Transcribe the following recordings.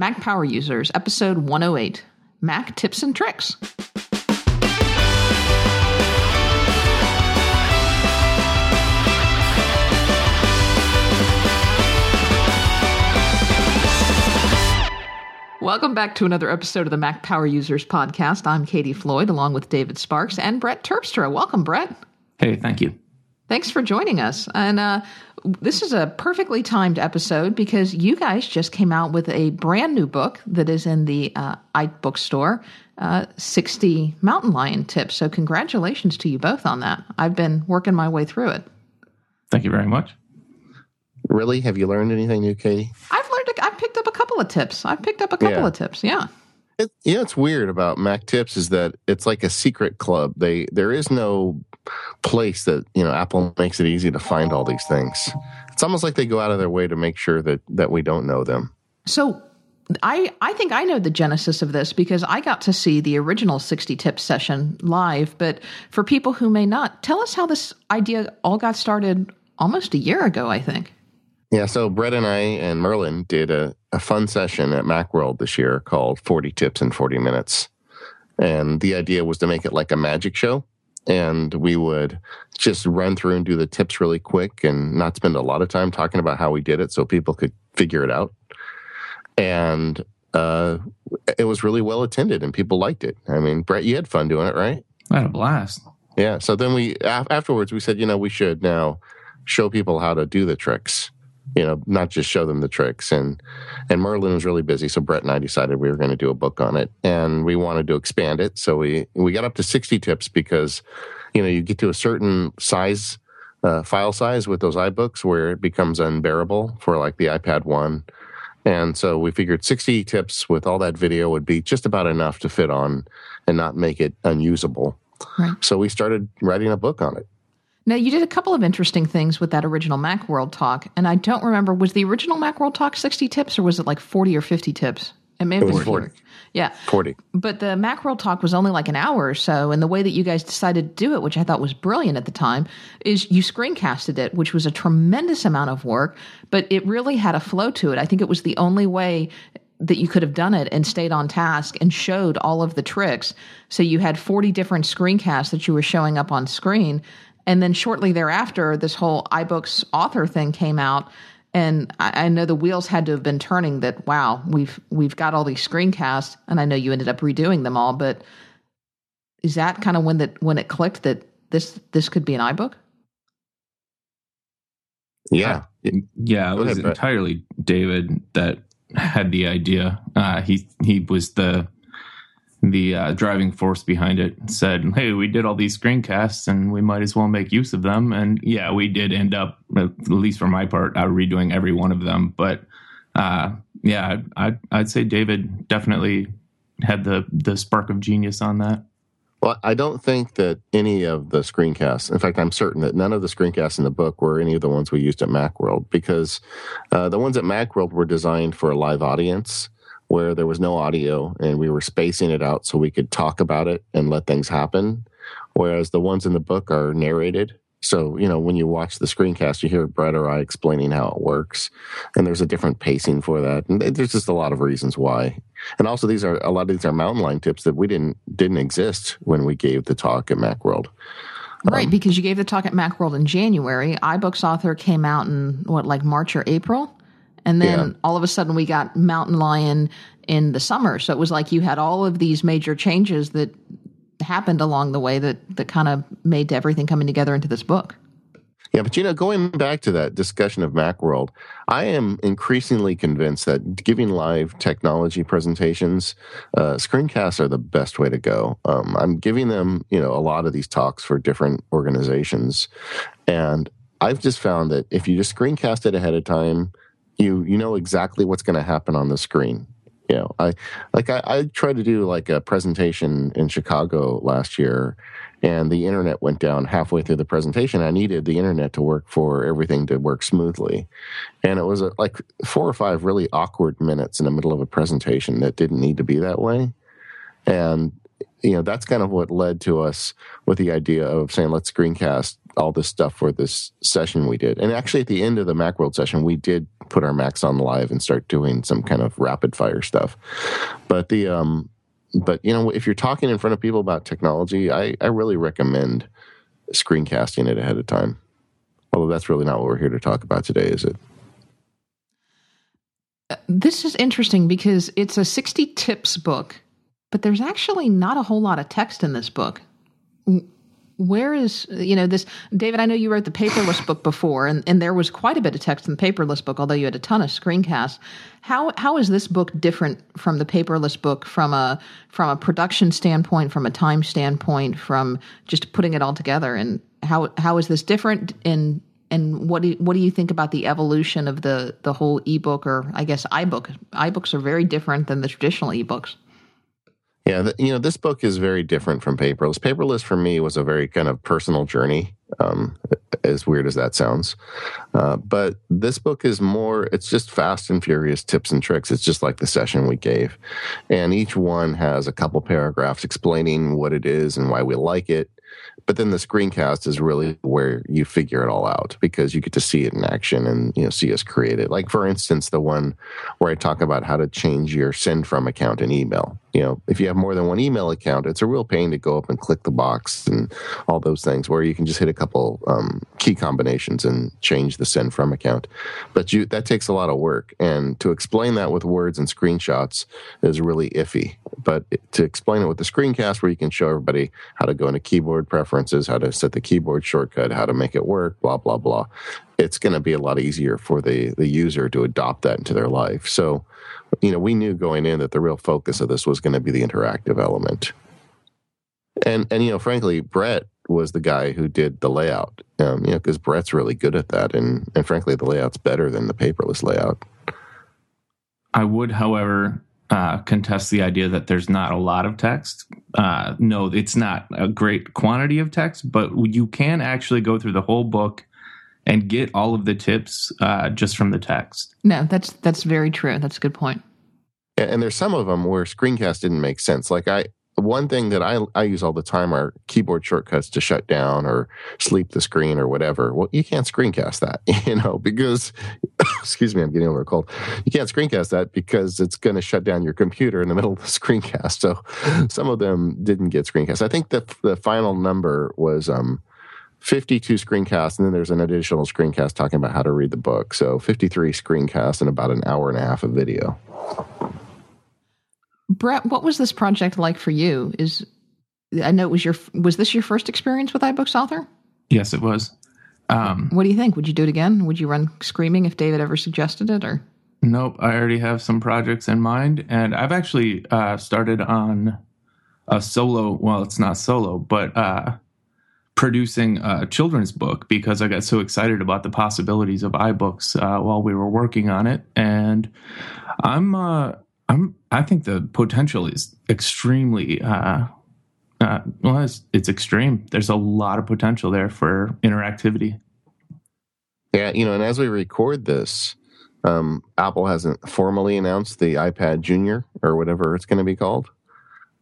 Mac Power Users, episode 108 Mac Tips and Tricks. Welcome back to another episode of the Mac Power Users podcast. I'm Katie Floyd along with David Sparks and Brett Terpstra. Welcome, Brett. Hey, thank you. Thanks for joining us. And uh, this is a perfectly timed episode because you guys just came out with a brand new book that is in the uh, iBookstore, uh, 60 Mountain Lion Tips. So, congratulations to you both on that. I've been working my way through it. Thank you very much. Really? Have you learned anything new, Katie? I've learned, a, I've picked up a couple of tips. I've picked up a couple Yeah. of tips. Yeah. It, you know, it's weird about Mac Tips is that it's like a secret club. They there is no place that you know Apple makes it easy to find all these things. It's almost like they go out of their way to make sure that that we don't know them. So I I think I know the genesis of this because I got to see the original 60 tips session live, but for people who may not, tell us how this idea all got started almost a year ago, I think. Yeah, so Brett and I and Merlin did a, a fun session at Macworld this year called 40 Tips in 40 Minutes. And the idea was to make it like a magic show. And we would just run through and do the tips really quick and not spend a lot of time talking about how we did it so people could figure it out. And uh, it was really well attended and people liked it. I mean, Brett, you had fun doing it, right? I had a blast. Yeah. So then we af- afterwards we said, you know, we should now show people how to do the tricks. You know, not just show them the tricks. And and Merlin was really busy, so Brett and I decided we were going to do a book on it, and we wanted to expand it. So we we got up to sixty tips because, you know, you get to a certain size. Uh, file size with those iBooks where it becomes unbearable for like the iPad 1. And so we figured 60 tips with all that video would be just about enough to fit on and not make it unusable. Right. So we started writing a book on it. Now, you did a couple of interesting things with that original Macworld talk, and I don't remember was the original Macworld talk 60 tips or was it like 40 or 50 tips? It may have It been was 40. Yeah. 40. But the Macworld talk was only like an hour or so, and the way that you guys decided to do it, which I thought was brilliant at the time, is you screencasted it, which was a tremendous amount of work, but it really had a flow to it. I think it was the only way that you could have done it and stayed on task and showed all of the tricks. So you had 40 different screencasts that you were showing up on screen. And then shortly thereafter, this whole iBooks author thing came out. And I, I know the wheels had to have been turning that, wow, we've we've got all these screencasts, and I know you ended up redoing them all, but is that kind of when that when it clicked that this this could be an iBook? Yeah. Yeah, it was ahead, entirely David that had the idea. Uh, he he was the the uh, driving force behind it. Said, "Hey, we did all these screencasts, and we might as well make use of them." And yeah, we did end up, at least for my part, uh, redoing every one of them. But uh, yeah, I'd I'd say David definitely had the the spark of genius on that. Well, I don't think that any of the screencasts, in fact, I'm certain that none of the screencasts in the book were any of the ones we used at Macworld because uh, the ones at Macworld were designed for a live audience where there was no audio and we were spacing it out so we could talk about it and let things happen. Whereas the ones in the book are narrated. So, you know, when you watch the screencast, you hear Brett or I explaining how it works. And there's a different pacing for that. And there's just a lot of reasons why. And also these are a lot of these are mountain lion tips that we didn't didn't exist when we gave the talk at Macworld. Right, Um, because you gave the talk at Macworld in January. iBooks author came out in what, like March or April? And then Yeah. all of a sudden we got Mountain Lion in the summer. So it was like you had all of these major changes that happened along the way that, that kind of made everything coming together into this book. Yeah, but you know, going back to that discussion of Macworld, I am increasingly convinced that giving live technology presentations, uh, screencasts are the best way to go. Um, I'm giving them, you know, a lot of these talks for different organizations, and I've just found that if you just screencast it ahead of time, you you know exactly what's going to happen on the screen. You know, I like I, I tried to do like a presentation in Chicago last year, and the internet went down halfway through the presentation. I needed the internet to work for everything to work smoothly, and it was uh like four or five really awkward minutes in the middle of a presentation that didn't need to be that way, and you know that's kind of what led to us with the idea of saying let's screencast all this stuff for this session we did. And actually, at the end of the Macworld session, we did put our Macs on live and start doing some kind of rapid fire stuff. But the um, but you know, if you're talking in front of people about technology, I I really recommend screencasting it ahead of time. Although that's really not what we're here to talk about today, is it? This is interesting because it's a 60 tips book, but there's actually not a whole lot of text in this book where is you know this david i know you wrote the paperless book before and, and there was quite a bit of text in the paperless book although you had a ton of screencasts. How how is this book different from the paperless book from a from a production standpoint from a time standpoint from just putting it all together? And how how is this different and and what do what do you think about the evolution of the the whole ebook or i guess ibook ibooks are very different than the traditional ebooks yeah, you know, this book is very different from Paperless. Paperless for me was a very kind of personal journey, um, as weird as that sounds. Uh, but this book is more, it's just fast and furious tips and tricks. It's just like the session we gave. And each one has a couple paragraphs explaining what it is and why we like it. But then the screencast is really where you figure it all out because you get to see it in action and you know see us create it. Like for instance, the one where I talk about how to change your send from account in email. You know, if you have more than one email account, it's a real pain to go up and click the box and all those things. Where you can just hit a couple um, key combinations and change the send from account. But you that takes a lot of work, and to explain that with words and screenshots is really iffy. But to explain it with the screencast, where you can show everybody how to go into keyboard preferences, how to set the keyboard shortcut, how to make it work, blah blah blah, it's going to be a lot easier for the the user to adopt that into their life. So, you know, we knew going in that the real focus of this was going to be the interactive element. And and you know, frankly, Brett was the guy who did the layout. Um, you know, because Brett's really good at that, and and frankly, the layout's better than the paperless layout. I would, however, uh, contest the idea that there's not a lot of text. Uh, no, it's not a great quantity of text, but you can actually go through the whole book and get all of the tips uh, just from the text. No, that's that's very true. That's a good point. And there's some of them where screencast didn't make sense. Like I, one thing that I, I use all the time are keyboard shortcuts to shut down or sleep the screen or whatever. Well, you can't screencast that, you know, because, excuse me, I'm getting over a cold. You can't screencast that because it's going to shut down your computer in the middle of the screencast. So some of them didn't get screencast. I think the, the final number was, um, 52 screencasts, and then there's an additional screencast talking about how to read the book. So 53 screencasts and about an hour and a half of video. Brett, what was this project like for you? Is I know it was your was this your first experience with iBooks Author? Yes, it was. Um, what do you think? Would you do it again? Would you run screaming if David ever suggested it? Or nope, I already have some projects in mind, and I've actually uh, started on a solo. Well, it's not solo, but uh, producing a children's book because I got so excited about the possibilities of iBooks uh, while we were working on it, and I'm uh, I'm I think the potential is extremely uh, uh, well, it's, it's extreme. There's a lot of potential there for interactivity. Yeah, you know, and as we record this, um, Apple hasn't formally announced the iPad Junior or whatever it's going to be called,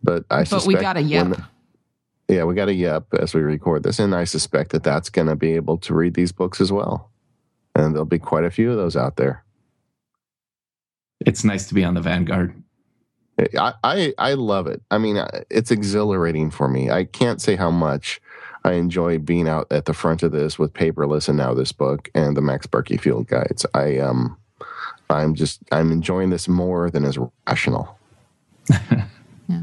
but I but we got a yep. The, yeah, we got a yep as we record this, and I suspect that that's going to be able to read these books as well, and there'll be quite a few of those out there it's nice to be on the vanguard. I, I, I love it. I mean, uh, it's exhilarating for me. I can't say how much I enjoy being out at the front of this with paperless and now this book and the MacSparky field guides. I um, I'm just I'm enjoying this more than is rational. yeah.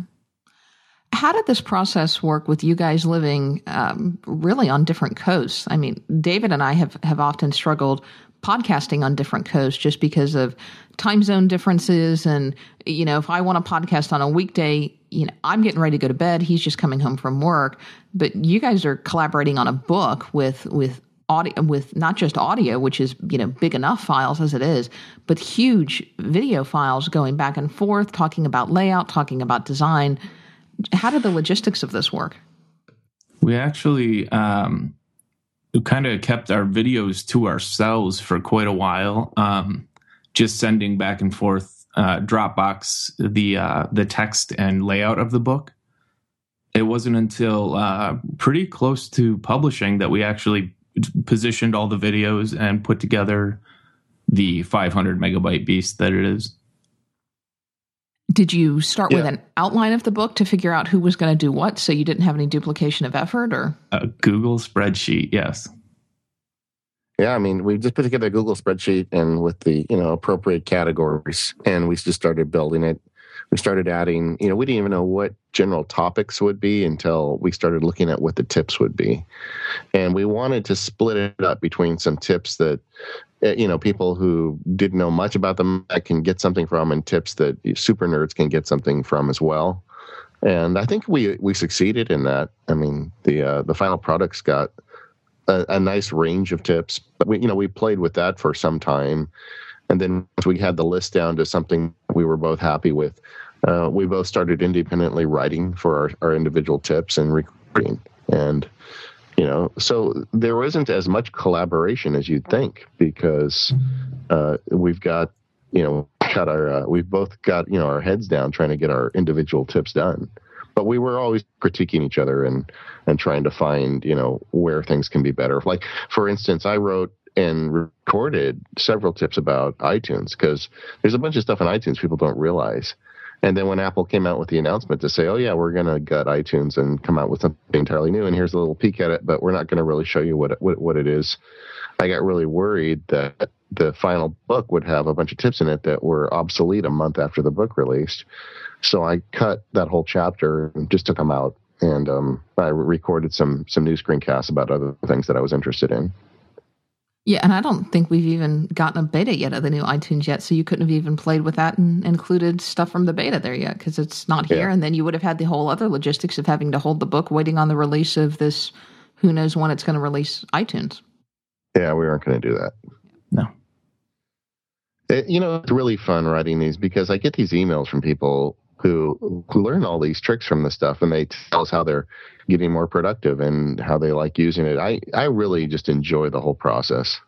How did this process work with you guys living um, really on different coasts? I mean, David and I have have often struggled podcasting on different coasts just because of time zone differences. And you know if i want to podcast on a weekday you know i'm getting ready to go to bed. He's just coming home from work. But you guys are collaborating on a book with with audio with not just audio which is you know big enough files as it is but huge video files going back and forth talking about layout talking about design. How do the logistics of this work? We actually um who kind of kept our videos to ourselves for quite a while, um, just sending back and forth uh, Dropbox the uh, the text and layout of the book. it wasn't until uh, pretty close to publishing that we actually positioned all the videos and put together the 500 megabyte beast that it is. Did you start yeah. with an outline of the book to figure out who was going to do what so you didn't have any duplication of effort or a Google spreadsheet, yes. Yeah, I mean, we just put together a Google spreadsheet and with the, you know, appropriate categories and we just started building it. We started adding, you know, we didn't even know what general topics would be until we started looking at what the tips would be. And we wanted to split it up between some tips that you know people who didn't know much about them can get something from and tips that super nerds can get something from as well. And i think we we succeeded in that. I mean the uh, the final products got a, a, nice range of tips but we you know we played with that for some time. And then once we had the list down to something we were both happy with uh, we both started independently writing for our, our individual tips and recording. And you know so there isn't as much collaboration as you'd think because uh, we've got you know got our uh, we've both got you know our heads down trying to get our individual tips done. But we were always critiquing each other and and trying to find you know where things can be better. Like for instance i wrote and recorded several tips about itunes because there's a bunch of stuff in itunes people don't realize and then when Apple came out with the announcement to say, "Oh yeah, we're going to gut iTunes and come out with something entirely new," and here's a little peek at it, but we're not going to really show you what it, what, what it is. I got really worried that the final book would have a bunch of tips in it that were obsolete a month after the book released. So I cut that whole chapter and just took them out, and um, I recorded some some new screencasts about other things that I was interested in. Yeah, and I don't think we've even gotten a beta yet of the new iTunes yet, so you couldn't have even played with that and included stuff from the beta there yet because it's not here. Yeah. And then you would have had the whole other logistics of having to hold the book, waiting on the release of this. Who knows when it's going to release iTunes? Yeah, we aren't going to do that. No. It, you know, it's really fun writing these because I get these emails from people who who learn all these tricks from this stuff and they tell us how they're getting more productive and how they like using it. I, I really just enjoy the whole process.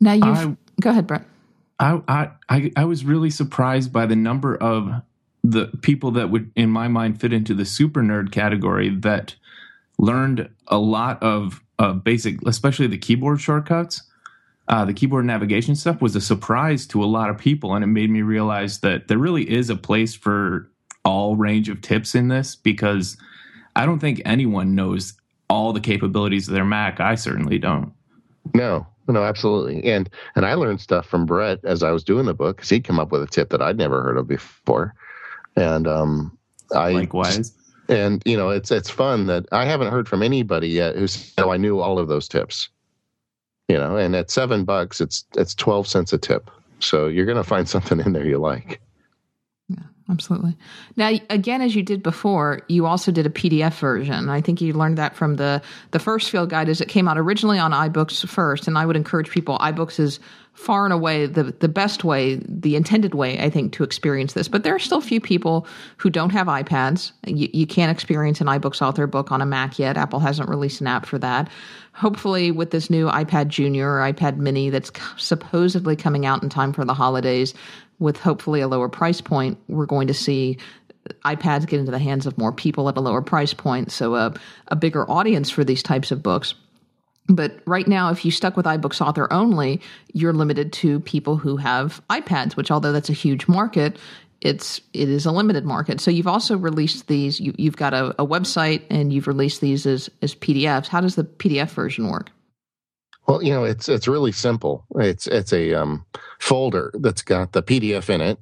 Now you go ahead, Brett. I, I I was really surprised by the number of the people that would, in my mind, fit into the super nerd category that learned a lot of uh, basic, especially the keyboard shortcuts. Uh, the keyboard navigation stuff was a surprise to a lot of people, and it made me realize that there really is a place for all range of tips in this because I don't think anyone knows all the capabilities of their Mac. I certainly don't. No, no, absolutely. And and I learned stuff from Brett as I was doing the book because he'd come up with a tip that I'd never heard of before. And um, I likewise. And you know, it's it's fun that I haven't heard from anybody yet who said, "Oh, I knew all of those tips." You know, and at seven bucks, it's it's twelve cents a tip. So you're going to find something in there you like absolutely. Now, again, as you did before, you also did a PDF version. I think you learned that from the the first field guide, as it came out originally on iBooks first. And I would encourage people, iBooks is far and away the the best way, the intended way, I think, to experience this. But there are still a few people who don't have iPads. You, you can't experience an iBooks author book on a Mac yet. Apple hasn't released an app for that. Hopefully, with this new iPad Junior or iPad Mini that's supposedly coming out in time for the holidays, with hopefully a lower price point, we're going to see iPads get into the hands of more people at a lower price point, so a, a bigger audience for these types of books. But right now, if you stuck with iBooks Author only, you're limited to people who have iPads, which although that's a huge market, it's it is a limited market. So you've also released these. You, have got a, a website and you've released these as as PDFs. How does the PDF version work? Well, you know, it's it's really simple. It's it's a um, folder that's got the PDF in it,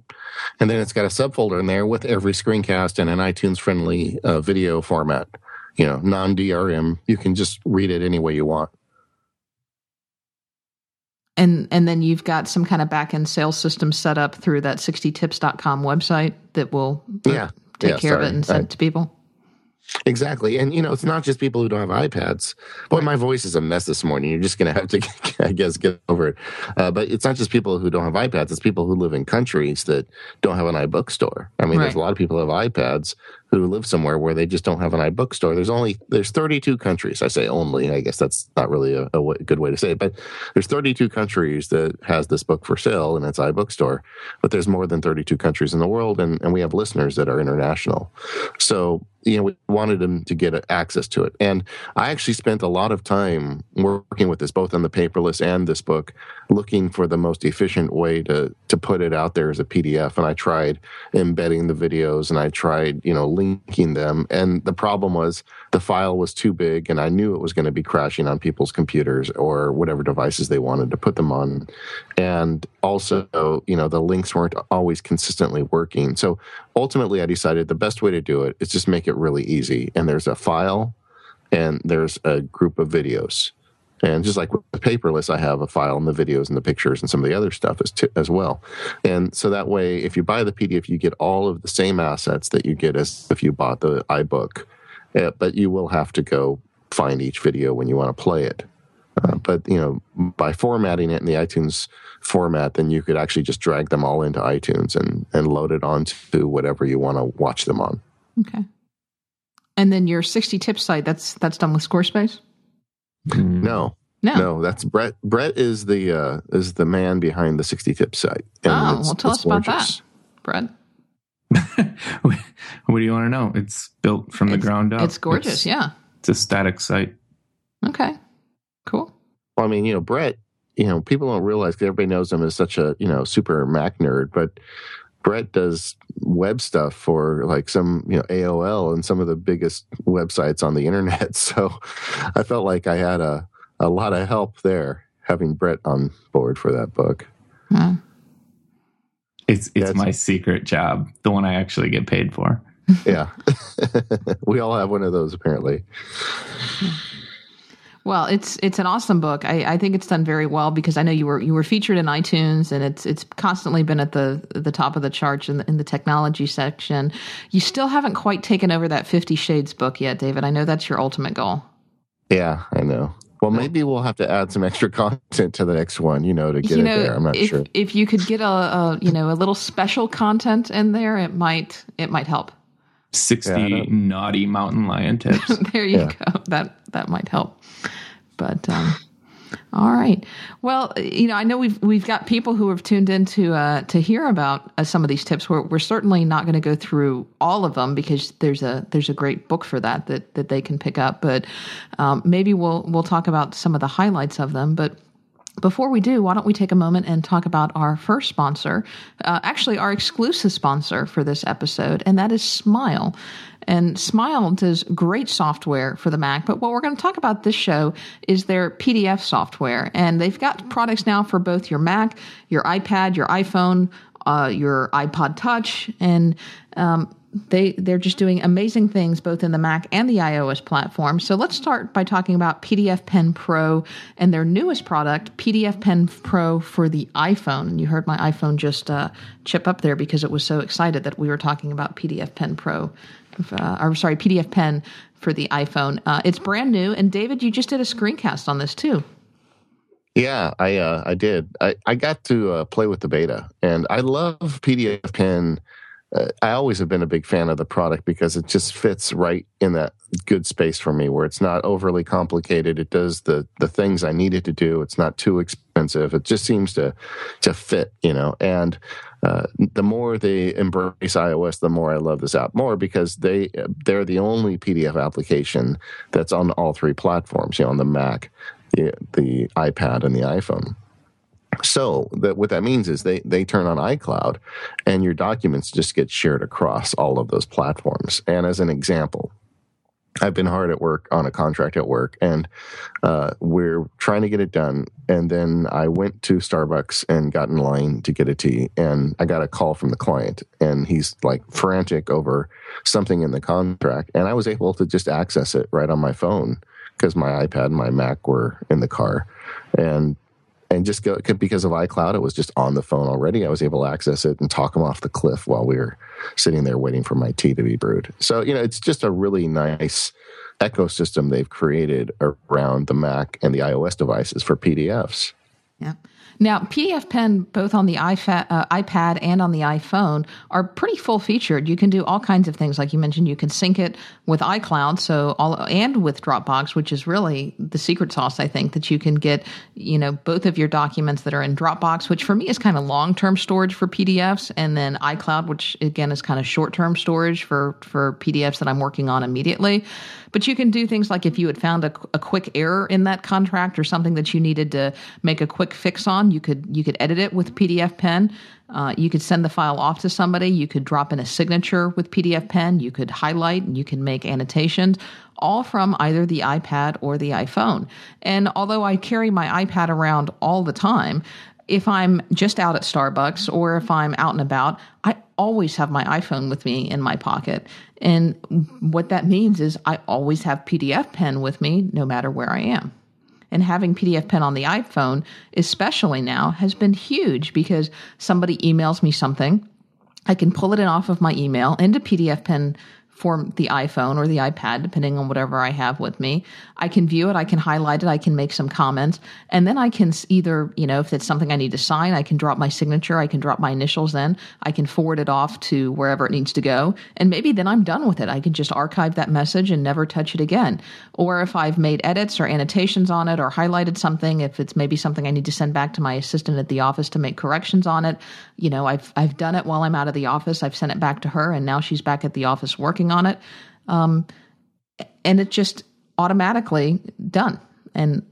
and then it's got a subfolder in there with every screencast in an iTunes friendly uh, video format. You know, non DRM. You can just read it any way you want. And and then you've got some kind of back end sales system set up through that 60tips.com website that will yeah, take yeah, care sorry. of it and send I, it to people. Exactly. And, you know, it's not just people who don't have iPads. Boy, my voice is a mess this morning. You're just going to have to, I guess, get over it. Uh, but it's not just people who don't have iPads. It's people who live in countries that don't have an iBookstore. I mean, right. there's a lot of people who have iPads who live somewhere where they just don't have an iBookstore. There's only there's 32 countries. I say only. I guess that's not really a, good way to say it, but there's 32 countries that has this book for sale in its iBookstore. But there's more than 32 countries in the world, and, and we have listeners that are international. So you know, we wanted them to get access to it. And I actually spent a lot of time working with this, both on the paperless and this book, looking for the most efficient way to to put it out there as a PDF. And I tried embedding the videos and I tried, you know, linking them. And the problem was the file was too big and I knew it was going to be crashing on people's computers or whatever devices they wanted to put them on. And also, you know, the links weren't always consistently working. So ultimately I decided the best way to do it is just make it really easy. And there's a file and there's a group of videos. And just like with the paperless, I have a file and the videos and the pictures and some of the other stuff as, t- as well. And so that way, if you buy the PDF, you get all of the same assets that you get as if you bought the iBook. Uh, but you will have to go find each video when you want to play it. Uh, but you know, by formatting it in the iTunes format, then you could actually just drag them all into iTunes and and load it onto whatever you want to watch them on. Okay. And then your 60 tip site, that's that's done with Squarespace? Mm. No, No. no, that's Brett. Brett is the uh, is the man behind the 60 Tips site. And Oh, well, tell it's us about that, Brett. what do you want to know? It's built from the ground up. It's gorgeous. It's, yeah. it's a static site. Okay. Cool. Well, I mean, you know, Brett. You know, people don't realize 'cause everybody knows him as such a you know super Mac nerd, but Brett does web stuff for like some you know AOL and some of the biggest websites on the internet. So I felt like I had a a lot of help there having Brett on board for that book. Yeah. It's it's Yeah, it's- my secret job, the one I actually get paid for. Yeah, we all have one of those apparently. Hmm. Well, it's it's an awesome book. I, I think it's done very well because I know you were you were featured in iTunes and it's it's constantly been at the the top of the charts in the, in the technology section. You still haven't quite taken over that Fifty Shades book yet, David. I know that's your ultimate goal. Yeah, I know. Well, maybe we'll have to add some extra content to the next one, you know, to get you it there. I'm not if sure. if you could get a, a you know a little special content in there, it might it might help. Sixty Yeah, naughty mountain lion tips. there you Yeah. go. That that might help. But um, all right. Well, you know, I know we've we've got people who have tuned in to uh, to hear about uh, some of these tips. We're we're certainly not going to go through all of them because there's a there's a great book for that that that they can pick up. But um, maybe we'll we'll talk about some of the highlights of them. But before we do, why don't we take a moment and talk about our first sponsor, uh, actually, our exclusive sponsor for this episode, and that is Smile. And Smile does great software for the Mac, but what we're going to talk about this show is their PDF software. And they've got products now for both your Mac, your iPad, your iPhone, uh, your iPod Touch, and um, they they're just doing amazing things both in the Mac and the iOS platform. So let's start by talking about PDF Pen Pro and their newest product, PDF Pen Pro for the iPhone. And you heard my iPhone just uh, chip up there because it was so excited that we were talking about PDF Pen Pro, uh, or sorry, PDF Pen for the iPhone. Uh, it's brand new, and David, you just did a screencast on this too. Yeah, I uh, I did. I, I got to uh, play with the beta, and I love PDF Pen. Uh, I always have been a big fan of the product because it just fits right in that good space for me, where it's not overly complicated. It does the the things I need it to do. It's not too expensive. It just seems to to fit, you know. And uh, the more they embrace iOS, the more I love this app more because they they're the only PDF application that's on all three platforms. You know, on the Mac, the iPad, and the iPhone. So that what that means is they they turn on iCloud, and your documents just get shared across all of those platforms. And as an example, I've been hard at work on a contract at work, and uh, we're trying to get it done. And then I went to Starbucks and got in line to get a tea, and I got a call from the client, and he's like frantic over something in the contract, and I was able to just access it right on my phone because my iPad and my Mac were in the car, and and just go because of iCloud, it was just on the phone already. I was able to access it and talk them off the cliff while we were sitting there waiting for my tea to be brewed. So you know, it's just a really nice ecosystem they've created around the Mac and the iOS devices for PDFs. Yeah. Now, PDF Pen, both on the iPad, uh, iPad and on the iPhone, are pretty full featured. You can do all kinds of things, like you mentioned. You can sync it with iCloud, so all and with Dropbox, which is really the secret sauce. I think that you can get, you know, both of your documents that are in Dropbox, which for me is kind of long term storage for PDFs, and then iCloud, which again is kind of short term storage for for PDFs that I'm working on immediately. But you can do things like if you had found a, a quick error in that contract or something that you needed to make a quick fix on, you could you could edit it with PDF Pen. Uh, you could send the file off to somebody. You could drop in a signature with PDF Pen. You could highlight and you can make annotations, all from either the iPad or the iPhone. And although I carry my iPad around all the time, if I'm just out at Starbucks or if I'm out and about, I always have my iPhone with me in my pocket. And what that means is I always have PDF pen with me no matter where I am. And having PDF pen on the iPhone, especially now, has been huge because somebody emails me something. I can pull it in off of my email into PDF pen for the iPhone or the iPad, depending on whatever I have with me. I can view it, I can highlight it, I can make some comments, and then I can either, you know, if it's something I need to sign, I can drop my signature, I can drop my initials in, I can forward it off to wherever it needs to go, and maybe then I'm done with it. I can just archive that message and never touch it again. Or if I've made edits or annotations on it or highlighted something, if it's maybe something I need to send back to my assistant at the office to make corrections on it, you know, I've I've done it while I'm out of the office. I've sent it back to her, and now she's back at the office working on it. Um, and it just automatically done and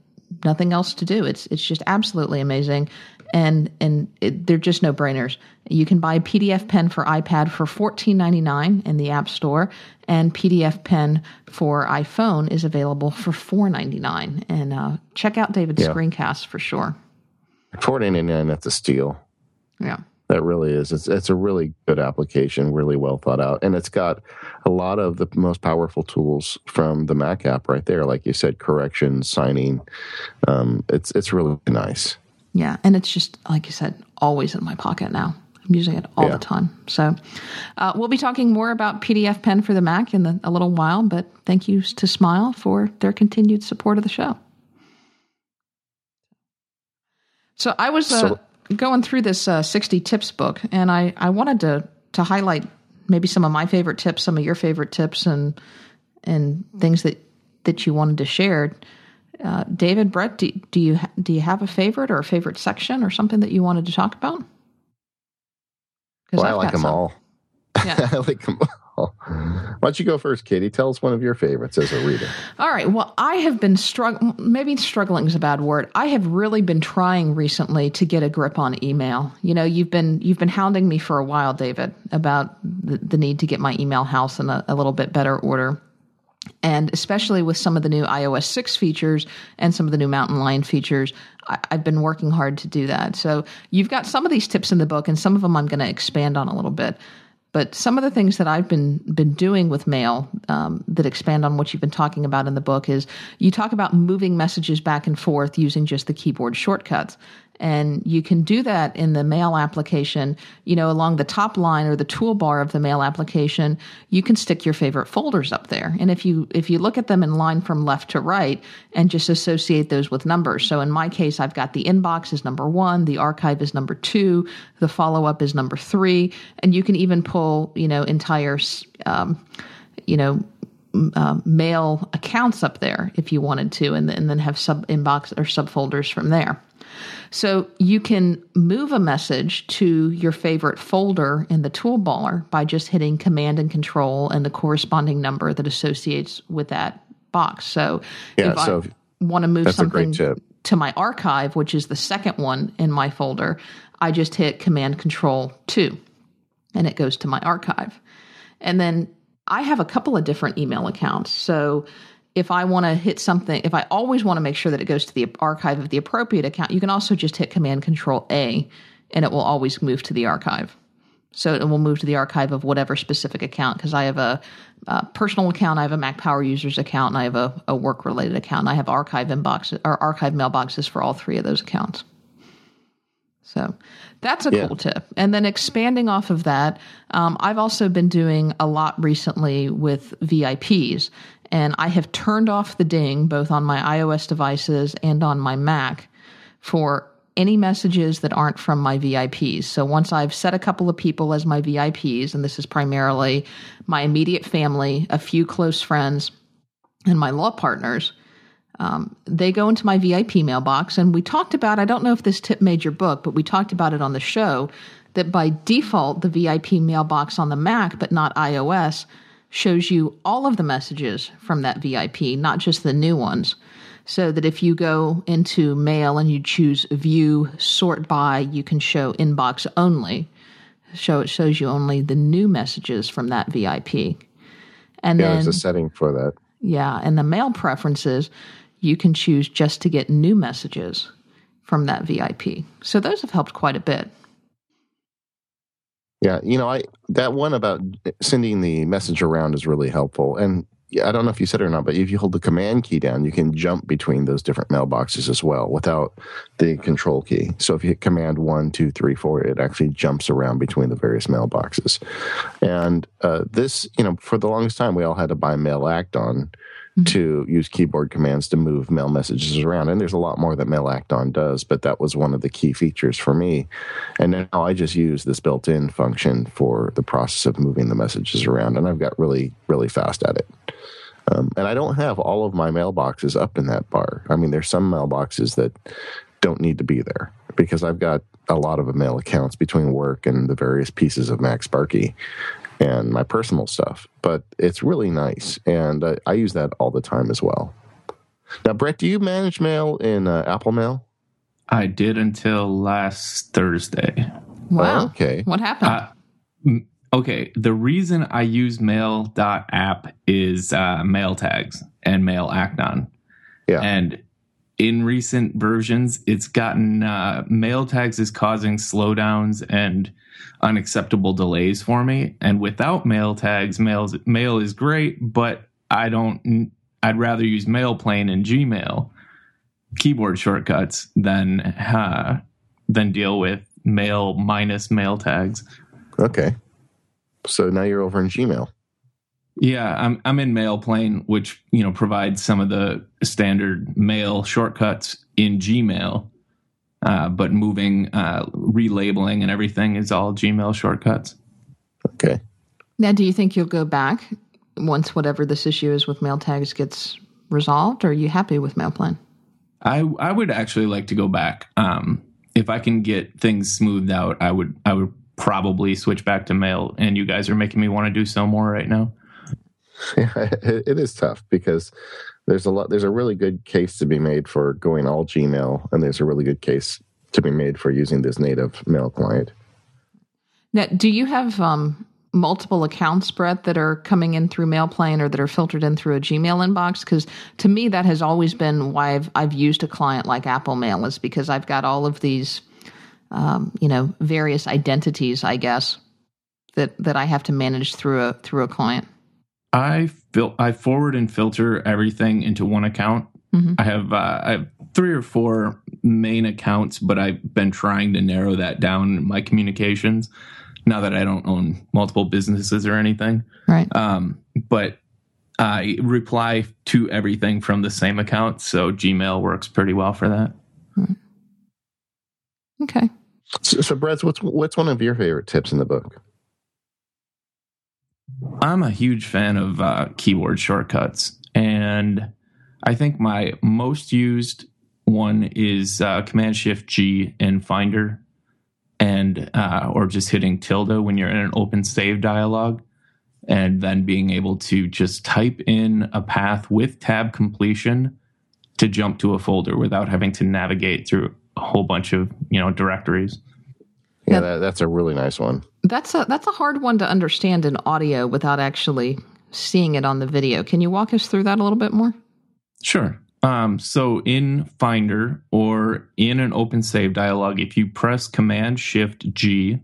nothing else to do. It's it's just absolutely amazing, and and it, they're just no brainers. You can buy PDF pen for iPad for fourteen ninety nine in the App Store, and PDF pen for iPhone is available for four ninety nine. And uh, check out David's yeah. screencast for sure. Four ninety nine. That's a steal. Yeah. That really is. It's it's a really good application, really well thought out, and it's got a lot of the most powerful tools from the Mac app right there. Like you said, corrections, signing. Um, it's it's really nice. Yeah, and it's just like you said, always in my pocket now. I'm using it all yeah. the time. So uh, we'll be talking more about PDF Pen for the Mac in the, a little while. But thank you to Smile for their continued support of the show. So I was. Uh, so, going through this uh, 60 tips book, and I, I wanted to, to highlight maybe some of my favorite tips, some of your favorite tips, and and things that, that you wanted to share. Uh, David, Brett, do, do you do you have a favorite or a favorite section or something that you wanted to talk about? Well, I like them some. all. Yeah. I like them why don't you go first, Katie? Tell us one of your favorites as a reader. All right. Well, I have been struggling, maybe struggling is a bad word. I have really been trying recently to get a grip on email. You know, you've been, you've been hounding me for a while, David, about the, the need to get my email house in a, a little bit better order. And especially with some of the new iOS 6 features and some of the new Mountain Lion features, I, have been working hard to do that. So you've got some of these tips in the book, and some of them I'm going to expand on a little bit. But some of the things that I've been been doing with mail um, that expand on what you've been talking about in the book is you talk about moving messages back and forth using just the keyboard shortcuts. And you can do that in the mail application, you know, along the top line or the toolbar of the mail application, you can stick your favorite folders up there. And if you if you look at them in line from left to right and just associate those with numbers. So in my case, I've got the inbox is number 1, the archive is number 2, the follow-up is number 3, and you can even pull, you know, entire um, you know, uh, mail accounts up there if you wanted to, and, and then have sub inbox or subfolders from there. So you can move a message to your favorite folder in the toolbar by just hitting Command and Control and the corresponding number that associates with that box. So yeah, if so I want to move something to my archive, which is the second one in my folder, I just hit Command Control 2 and it goes to my archive. And then I have a couple of different email accounts. So if I want to hit something, if I always want to make sure that it goes to the archive of the appropriate account, you can also just hit Command Control A and it will always move to the archive. So it will move to the archive of whatever specific account because I have a, a, personal account, I have a Mac Power Users account, and I have a, a work related account. I have archive inboxes or archive mailboxes for all three of those accounts. So that's a yeah. cool tip. And then expanding off of that, um, I've also been doing a lot recently with VIPs and I have turned off the ding both on my iOS devices and on my Mac for any messages that aren't from my VIPs. So once I've set a couple of people as my VIPs, and this is primarily my immediate family, a few close friends, and my law partners, um, they go into my VIP mailbox. And we talked about, I don't know if this tip made your book, but we talked about it on the show that by default, the VIP mailbox on the Mac, but not iOS, shows you all of the messages from that VIP, not just the new ones. So that if you go into mail and you choose view sort by, you can show inbox only. So it shows you only the new messages from that VIP. And yeah, then there's a setting for that. yeah, and the mail preferences, you can choose just to get new messages from that VIP. So those have helped quite a bit. Yeah, you know, I that one about sending the message around is really helpful. And I don't know if you said it or not, but if you hold the command key down, you can jump between those different mailboxes as well without the control key. So if you hit command one, two, three, four, it actually jumps around between the various mailboxes. And uh, this, you know, for the longest time, we all had to buy Mail Act-On to use keyboard commands to move mail messages around. And there's a lot more that Mail Act-On does, but that was one of the key features for me. And now I just use this built in function for the process of moving the messages around. And I've got really, really fast at it. Um, and I don't have all of my mailboxes up in that bar. I mean, there's some mailboxes that don't need to be there because I've got a lot of mail accounts between work and the various pieces of MacSparky and my personal stuff. But it's really nice, and I, I use that all the time as well. Now, Brett, do you manage mail in uh, Apple Mail? I did until last Thursday. Wow. Oh, okay. What happened? Uh, m- okay, the reason I use mail.app is uh, MailTags and Mail Act-On. Yeah. And in recent versions, it's gotten uh, MailTags is causing slowdowns and unacceptable delays for me. And without MailTags, mail's, mail is great, but I don't. I'd rather use Mailplane and Gmail keyboard shortcuts than uh, than deal with mail minus MailTags. Okay. So now you're over in Gmail. Yeah, I'm I'm in Mailplane, which you know provides some of the standard mail shortcuts in Gmail, uh, but moving, uh, relabeling, and everything is all Gmail shortcuts. Okay. now, do you think you'll go back once whatever this issue is with MailTags gets resolved, or are you happy with Mailplane? I I would actually like to go back. Um, if I can get things smoothed out, I would I would probably switch back to mail. And you guys are making me want to do so more right now. Yeah, it, it is tough because there's a lot. There's a really good case to be made for going all Gmail, and there's a really good case to be made for using this native mail client. Now, do you have um, multiple accounts, Brett, that are coming in through Mailplane or that are filtered in through a Gmail inbox? Because to me, that has always been why I've, I've used a client like Apple Mail, is because I've got all of these, um, you know, various identities, I guess, that that I have to manage through a through a client. I fil- I forward and filter everything into one account. Mhm. I have uh, I have three or four main accounts, but I've been trying to narrow that down in my communications. Now that I don't own multiple businesses or anything, Right. um, but I reply to everything from the same account, so Gmail works pretty well for that. Okay. So, so Brett, what's what's one of your favorite tips in the book? I'm a huge fan of uh, keyboard shortcuts, and I think my most used one is uh, Command Shift G in Finder, and uh, or just hitting tilde when you're in an open save dialog, and then being able to just type in a path with tab completion to jump to a folder without having to navigate through a whole bunch of you know directories. Yeah, Yeah. that, that's a really nice one. That's a that's a hard one to understand in audio without actually seeing it on the video. Can you walk us through that a little bit more? Sure. Um, so in Finder or in an open save dialog, if you press Command Shift G,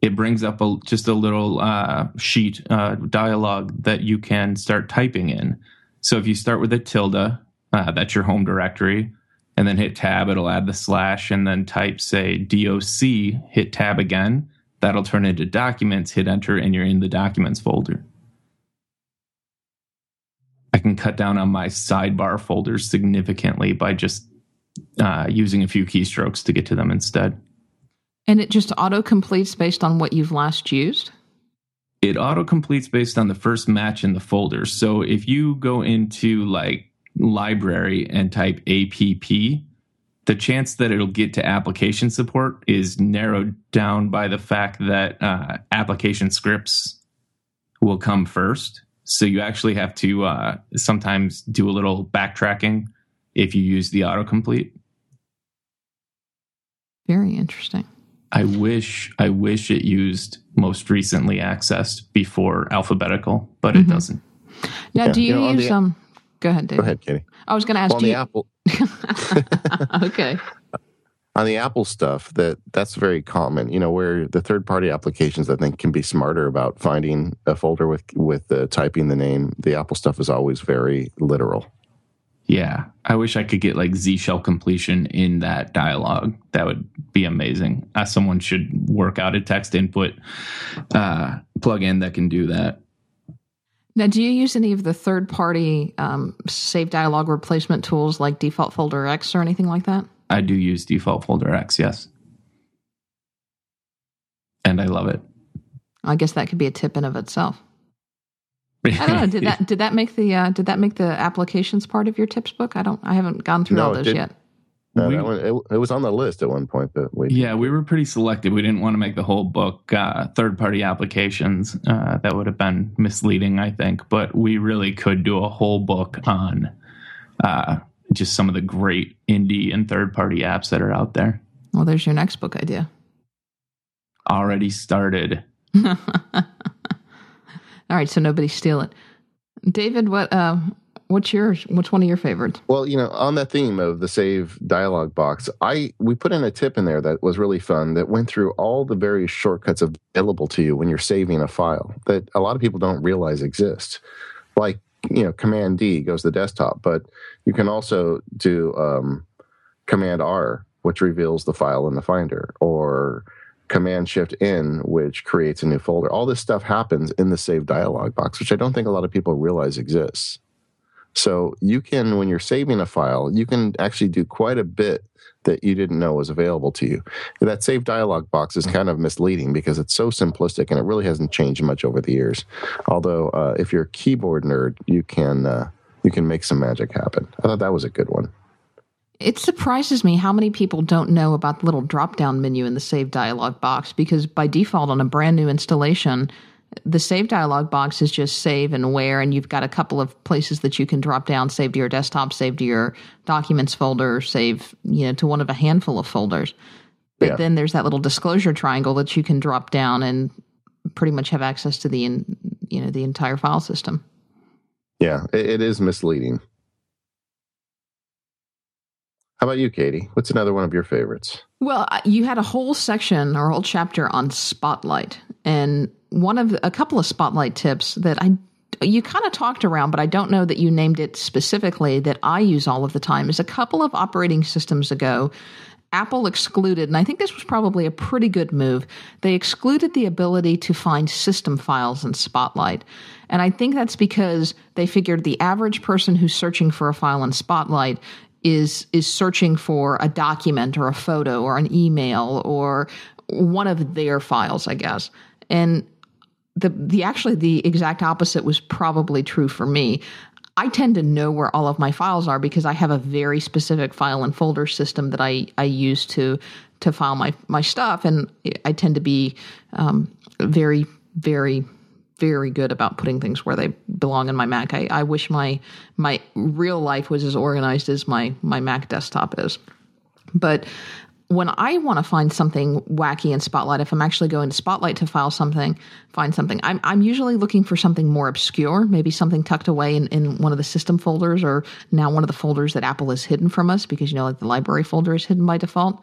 it brings up a, just a little uh, sheet uh, dialog that you can start typing in. So if you start with a tilde, uh, that's your home directory, and then hit tab, it'll add the slash, and then type, say, doc, hit tab again. That'll turn into documents, hit enter, and you're in the documents folder. I can cut down on my sidebar folders significantly by just uh, using a few keystrokes to get to them instead. And it just auto completes based on what you've last used? It auto completes based on the first match in the folder. So if you go into like library and type app, the chance that it'll get to application support is narrowed down by the fact that uh, application scripts will come first. So you actually have to uh, sometimes do a little backtracking if you use the autocomplete. Very interesting. I wish I wish it used most recently accessed before alphabetical, but mm-hmm. it doesn't. Now, yeah. do you, you know, use the, um? Go ahead, Dave. Go ahead, Katie. I was going to ask well, you. the Apple. okay. On the Apple stuff, that that's very common. You know, where the third-party applications, I think, can be smarter about finding a folder with with uh, typing the name. The Apple stuff is always very literal. Yeah, I wish I could get like Z shell completion in that dialogue. That would be amazing. Uh, someone should work out a text input uh, plugin that can do that. Now, do you use any of the third party um, save dialogue replacement tools like Default Folder X or anything like that? I do use Default Folder X, yes. And I love it. I guess that could be a tip in of itself. I don't know. Did that did that make the uh, did that make the applications part of your tips book? I don't. I haven't gone through no, all those yet. No, we, one, it, it, was on the list at one point, but we yeah, we were pretty selective. We didn't want to make the whole book uh, third party applications. Uh, that would have been misleading, I think. But we really could do a whole book on uh, just some of the great indie and third party apps that are out there. Well, there's your next book idea. Already started. All right, so nobody steal it. David, what uh, what's yours? What's one of your favorites? Well, you know, on that theme of the save dialog box, I we put in a tip in there that was really fun that went through all the various shortcuts available to you when you're saving a file that a lot of people don't realize exist. Like, you know, Command D goes to the desktop, but you can also do um, Command R, which reveals the file in the Finder, or Command Shift N, which creates a new folder. All this stuff happens in the save dialog box, which I don't think a lot of people realize exists. So you can, when you're saving a file, you can actually do quite a bit that you didn't know was available to you. That save dialog box is kind of misleading because it's so simplistic and it really hasn't changed much over the years. Although, uh, if you're a keyboard nerd, you can uh, you can make some magic happen. I thought that was a good one. It surprises me how many people don't know about the little drop down menu in the save dialog box because by default on a brand new installation, the save dialog box is just save and where, and you've got a couple of places that you can drop down, save to your desktop, save to your documents folder, save you know to one of a handful of folders. But yeah. then there's that little disclosure triangle that you can drop down and pretty much have access to the you know the entire file system. Yeah, it, it is misleading. How about you, Katie? What's another one of your favorites? Well, you had a whole section or a whole chapter on Spotlight, and one of a couple of Spotlight tips that I you kind of talked around, but I don't know that you named it specifically that I use all of the time is a couple of operating systems ago. Apple excluded, and I think this was probably a pretty good move. They excluded the ability to find system files in Spotlight. And I think that's because they figured the average person who's searching for a file in Spotlight is is searching for a document or a photo or an email or one of their files, I guess. And the the actually the exact opposite was probably true for me. I tend to know where all of my files are because I have a very specific file and folder system that I, I use to to file my my stuff, and I tend to be um, very very very good about putting things where they belong in my Mac. I, I wish my my real life was as organized as my my Mac desktop is. But when I want to find something wacky in Spotlight, if I'm actually going to Spotlight to file something, find something, I'm, I'm usually looking for something more obscure, maybe something tucked away in, in one of the system folders or now one of the folders that Apple has hidden from us because, you know, like the library folder is hidden by default.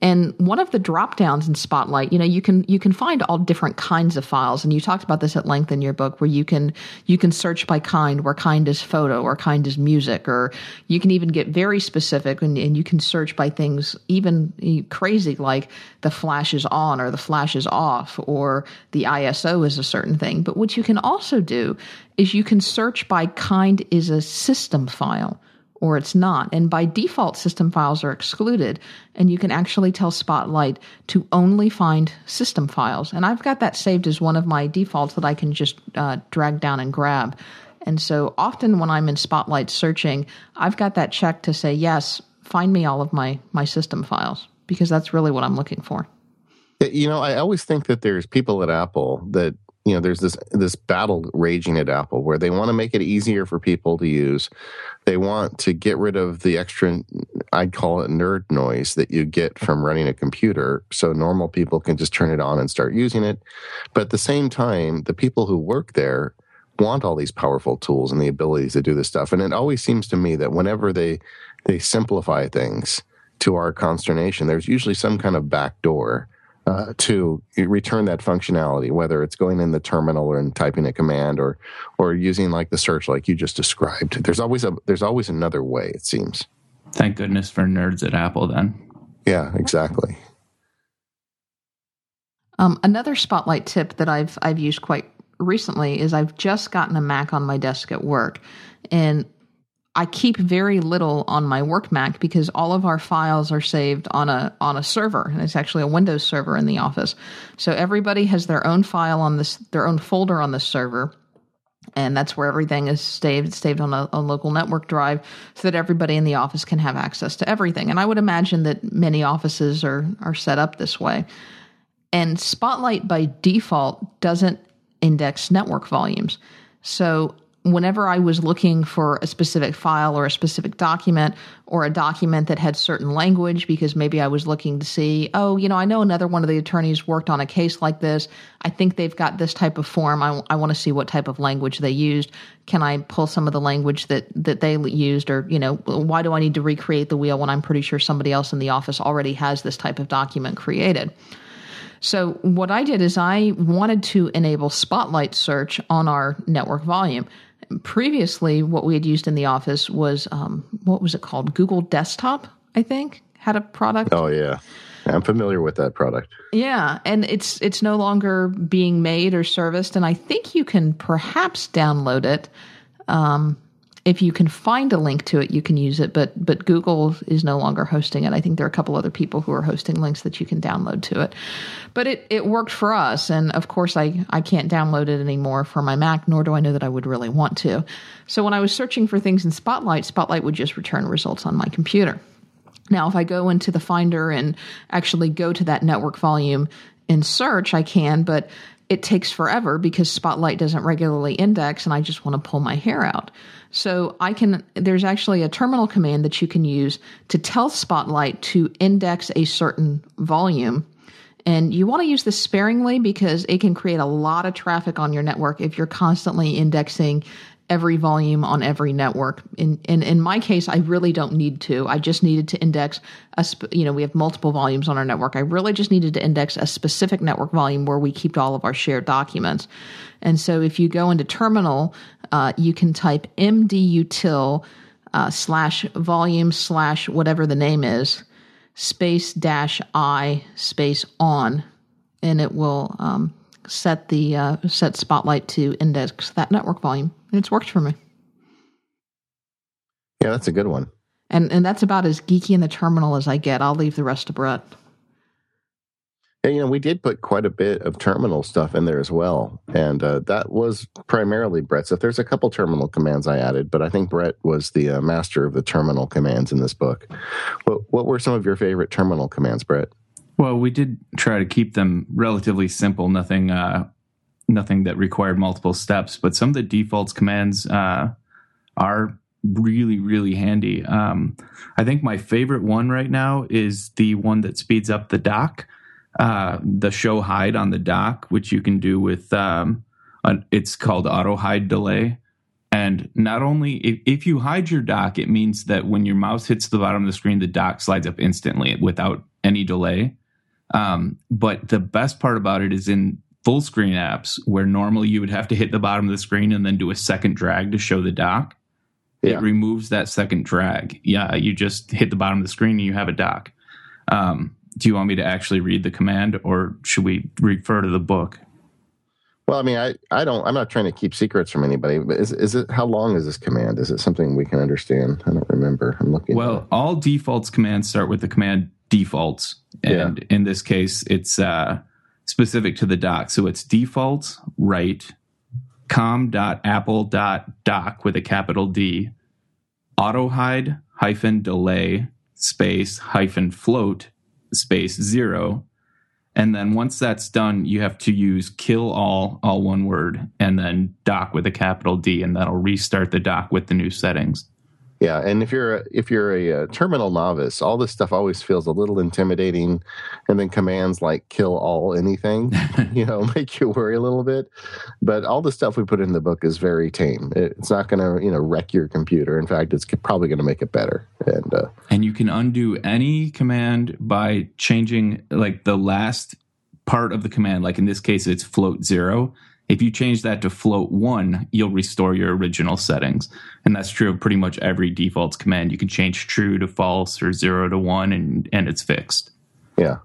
And one of the drop downs in Spotlight, you know, you can you can find all different kinds of files, and you talked about this at length in your book, where you can you can search by kind, where kind is photo, or kind is music, or you can even get very specific, and, and you can search by things even crazy like the flash is on or the flash is off, or the ISO is a certain thing. But what you can also do is you can search by kind is a system file or it's not. And by default, system files are excluded, and you can actually tell Spotlight to only find system files. And I've got that saved as one of my defaults that I can just uh, drag down and grab. And so often when I'm in Spotlight searching, I've got that check to say, yes, find me all of my, my system files, because that's really what I'm looking for. You know, I always think that there's people at Apple that you know there's this this battle raging at Apple where they want to make it easier for people to use. They want to get rid of the extra I'd call it nerd noise that you get from running a computer so normal people can just turn it on and start using it. But at the same time, the people who work there want all these powerful tools and the abilities to do this stuff. And it always seems to me that whenever they they simplify things to our consternation, there's usually some kind of back door uh, to return that functionality, whether it's going in the terminal and typing a command or or using like the search like you just described. There's always a there's always another way. It seems. Thank goodness for nerds at Apple. Then. Yeah, exactly. Um, another spotlight tip that I've I've used quite recently is I've just gotten a Mac on my desk at work, and I keep very little on my work Mac because all of our files are saved on a on a server. And it's actually a Windows server in the office. So everybody has their own file on this their own folder on this server. And that's where everything is saved. Saved on a, a local network drive so that everybody in the office can have access to everything. And I would imagine that many offices are are set up this way. And Spotlight by default doesn't index network volumes. So whenever I was looking for a specific file or a specific document or a document that had certain language, because maybe I was looking to see, oh, you know, I know another one of the attorneys worked on a case like this. I think they've got this type of form. I, I want to see what type of language they used. Can I pull some of the language that, that they used? Or, you know, why do I need to recreate the wheel when I'm pretty sure somebody else in the office already has this type of document created? So, what I did is I wanted to enable Spotlight search on our network volume previously what we had used in the office was um, what was it called? Google desktop i think had a product. Oh yeah. I'm familiar with that product. Yeah and it's it's no longer being made or serviced and i think you can perhaps download it um, if you can find a link to it, you can use it. But but Google is no longer hosting it. I think there are a couple other people who are hosting links that you can download to it. But it, it worked for us, and of course I I can't download it anymore for my Mac, nor do I know that I would really want to. So when I was searching for things in Spotlight, Spotlight would just return results on my computer. Now, if I go into the Finder and actually go to that network volume in search, I can, but it takes forever because Spotlight doesn't regularly index, and I just want to pull my hair out. So I can, there's actually a terminal command that you can use to tell Spotlight to index a certain volume. And you want to use this sparingly because it can create a lot of traffic on your network if you're constantly indexing every volume on every network. In, in in my case, I really don't need to. I just needed to index a sp- you know we have multiple volumes on our network. I really just needed to index a specific network volume where we keep all of our shared documents. And so if you go into terminal, uh, you can type mdutil uh, slash volume slash whatever the name is space dash i space on, and it will um, set the uh, set Spotlight to index that network volume. And it's worked for me. Yeah, that's a good one. And and that's about as geeky in the terminal as I get. I'll leave the rest to Brett. Yeah, you know, we did put quite a bit of terminal stuff in there as well, and uh, that was primarily Brett's. If there's a couple terminal commands I added, but I think Brett was the uh, master of the terminal commands in this book. What what were some of your favorite terminal commands, Brett? Well, we did try to keep them relatively simple. Nothing, uh, nothing that required multiple steps. But some of the defaults commands uh, are really, really handy. Um, I think my favorite one right now is the one that speeds up the dock, uh, the show hide on the dock, which you can do with. Um, it's called auto hide delay. And not only if, if, you hide your dock, it means that when your mouse hits the bottom of the screen, the dock slides up instantly without any delay. Um, but the best part about it is in full screen apps where normally you would have to hit the bottom of the screen and then do a second drag to show the dock. Yeah. It removes that second drag. Yeah, you just hit the bottom of the screen and you have a dock. Um, do you want me to actually read the command or should we refer to the book? Well, I mean, I, I don't. I'm not trying to keep secrets from anybody. But is is it how long is this command? Is it something we can understand? I don't remember. I'm looking. Well, all defaults commands start with the command defaults, and in this case, it's uh, specific to the doc. So it's defaults write com.apple.Dock with a capital D auto hide hyphen delay space hyphen float space zero and then once that's done, you have to use kill all, all one word, and then Dock with a capital D, and that'll restart the doc with the new settings. Yeah, and if you're a, if you're a, a, terminal novice, all this stuff always feels a little intimidating, and then commands like kill all anything, you know, make you worry a little bit. But all the stuff we put in the book is very tame. It's not going to you know wreck your computer. In fact, it's probably going to make it better. And uh, and you can undo any command by changing like the last part of the command. Like in this case, it's float zero if you change that to float one, you'll restore your original settings. And that's true of pretty much every defaults command. You can change true to false or zero to one and, and it's fixed. Yeah.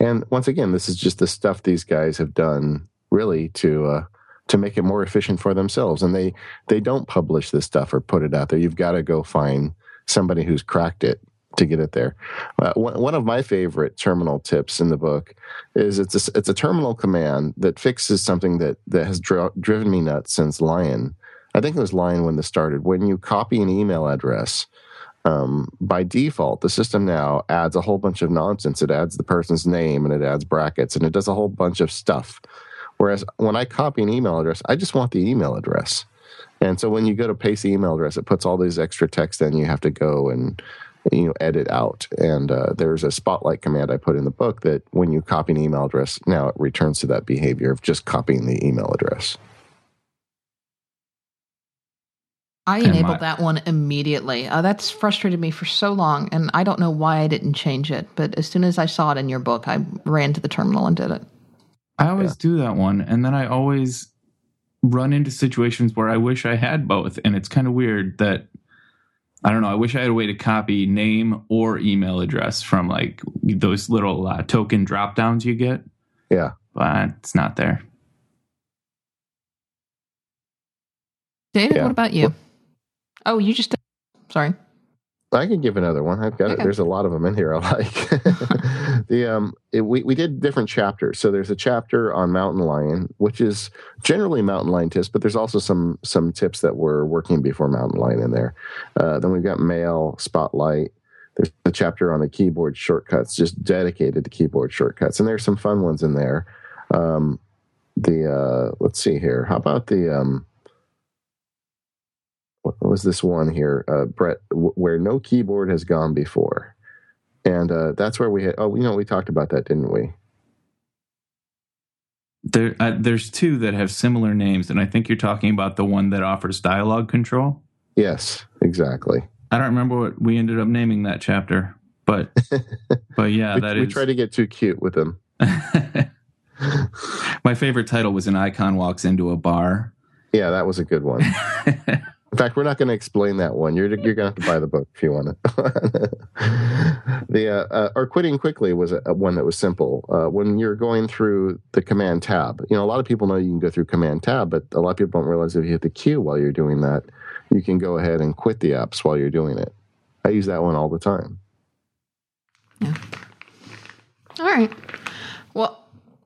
And once again, this is just the stuff these guys have done really to uh, to make it more efficient for themselves. And they they don't publish this stuff or put it out there. You've got to go find somebody who's cracked it to get it there. Uh, one of my favorite terminal tips in the book is it's a, it's a terminal command that fixes something that that has dri- driven me nuts since Lion. I think it was Lion when this started. When you copy an email address, um, by default, the system now adds a whole bunch of nonsense. It adds the person's name and it adds brackets and it does a whole bunch of stuff. Whereas when I copy an email address, I just want the email address. And so when you go to paste the email address, it puts all these extra text in. You have to go and you know edit out and uh, there's a spotlight command i put in the book that when you copy an email address now it returns to that behavior of just copying the email address I enabled my, that one immediately. Uh, that's frustrated me for so long, and I don't know why I didn't change it. But as soon as I saw it in your book, I ran to the terminal and did it. I always yeah. do that one, and then I always run into situations where I wish I had both, and it's kind of weird that I don't know. I wish I had a way to copy name or email address from like those little uh, token drop downs you get. Yeah. But it's not there. David, yeah. what about you? Oh, you just. Sorry. I can give another one. I've got okay. it. There's a lot of them in here I like. the um, it, we we did different chapters. So there's a chapter on mountain lion, which is generally mountain lion tips, but there's also some some tips that were working before mountain lion in there. Uh, then we've got mail spotlight. There's a chapter on the keyboard shortcuts, just dedicated to keyboard shortcuts, and there's some fun ones in there. Um, the uh, let's see here. How about the um, what was this one here, uh, Brett, where no keyboard has gone before, and uh, that's where we had. Oh, you know, we talked about that, didn't we? There, uh, there's two that have similar names, and I think you're talking about the one that offers dialogue control. Yes, exactly. I don't remember what we ended up naming that chapter, but but yeah, we, that we is. try to get too cute with them. My favorite title was an icon walks into a bar. Yeah, that was a good one. In fact, we're not going to explain that one. You're you're going to have to buy the book if you want it. the uh, uh, or quitting quickly was a, a one that was simple. Uh, when you're going through the command tab, you know a lot of people know you can go through command tab, but a lot of people don't realize if you hit the Q while you're doing that, you can go ahead and quit the apps while you're doing it. I use that one all the time. Yeah. All right. Well,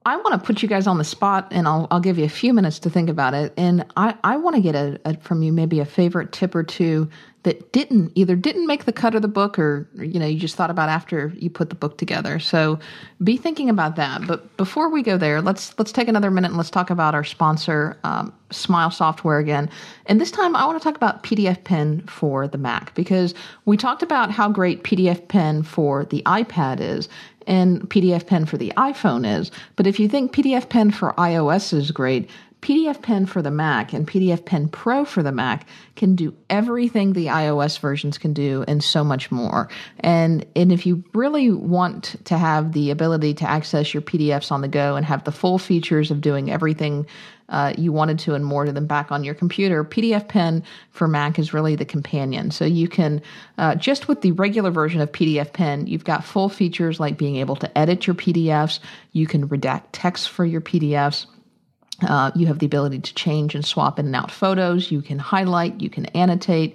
I want to put you guys on the spot, and I'll I'll give you a few minutes to think about it. And I I want to get a, a, from you maybe a favorite tip or two that didn't either didn't make the cut of the book, or you know you just thought about after you put the book together. So be thinking about that. But before we go there, let's let's take another minute and let's talk about our sponsor, um, Smile Software again. And this time I want to talk about PDF Pen for the Mac because we talked about how great PDF Pen for the iPad is and PDF Pen for the iPhone is. But if you think PDF Pen for iOS is great, PDF Pen for the Mac and PDF Pen Pro for the Mac can do everything the iOS versions can do and so much more. And and if you really want to have the ability to access your PDFs on the go and have the full features of doing everything uh, you wanted to and more to them back on your computer, PDF Pen for Mac is really the companion. So you can, uh, just with the regular version of PDF Pen, you've got full features like being able to edit your PDFs, you can redact text for your PDFs Uh, you have the ability to change and swap in and out photos. You can highlight, you can annotate,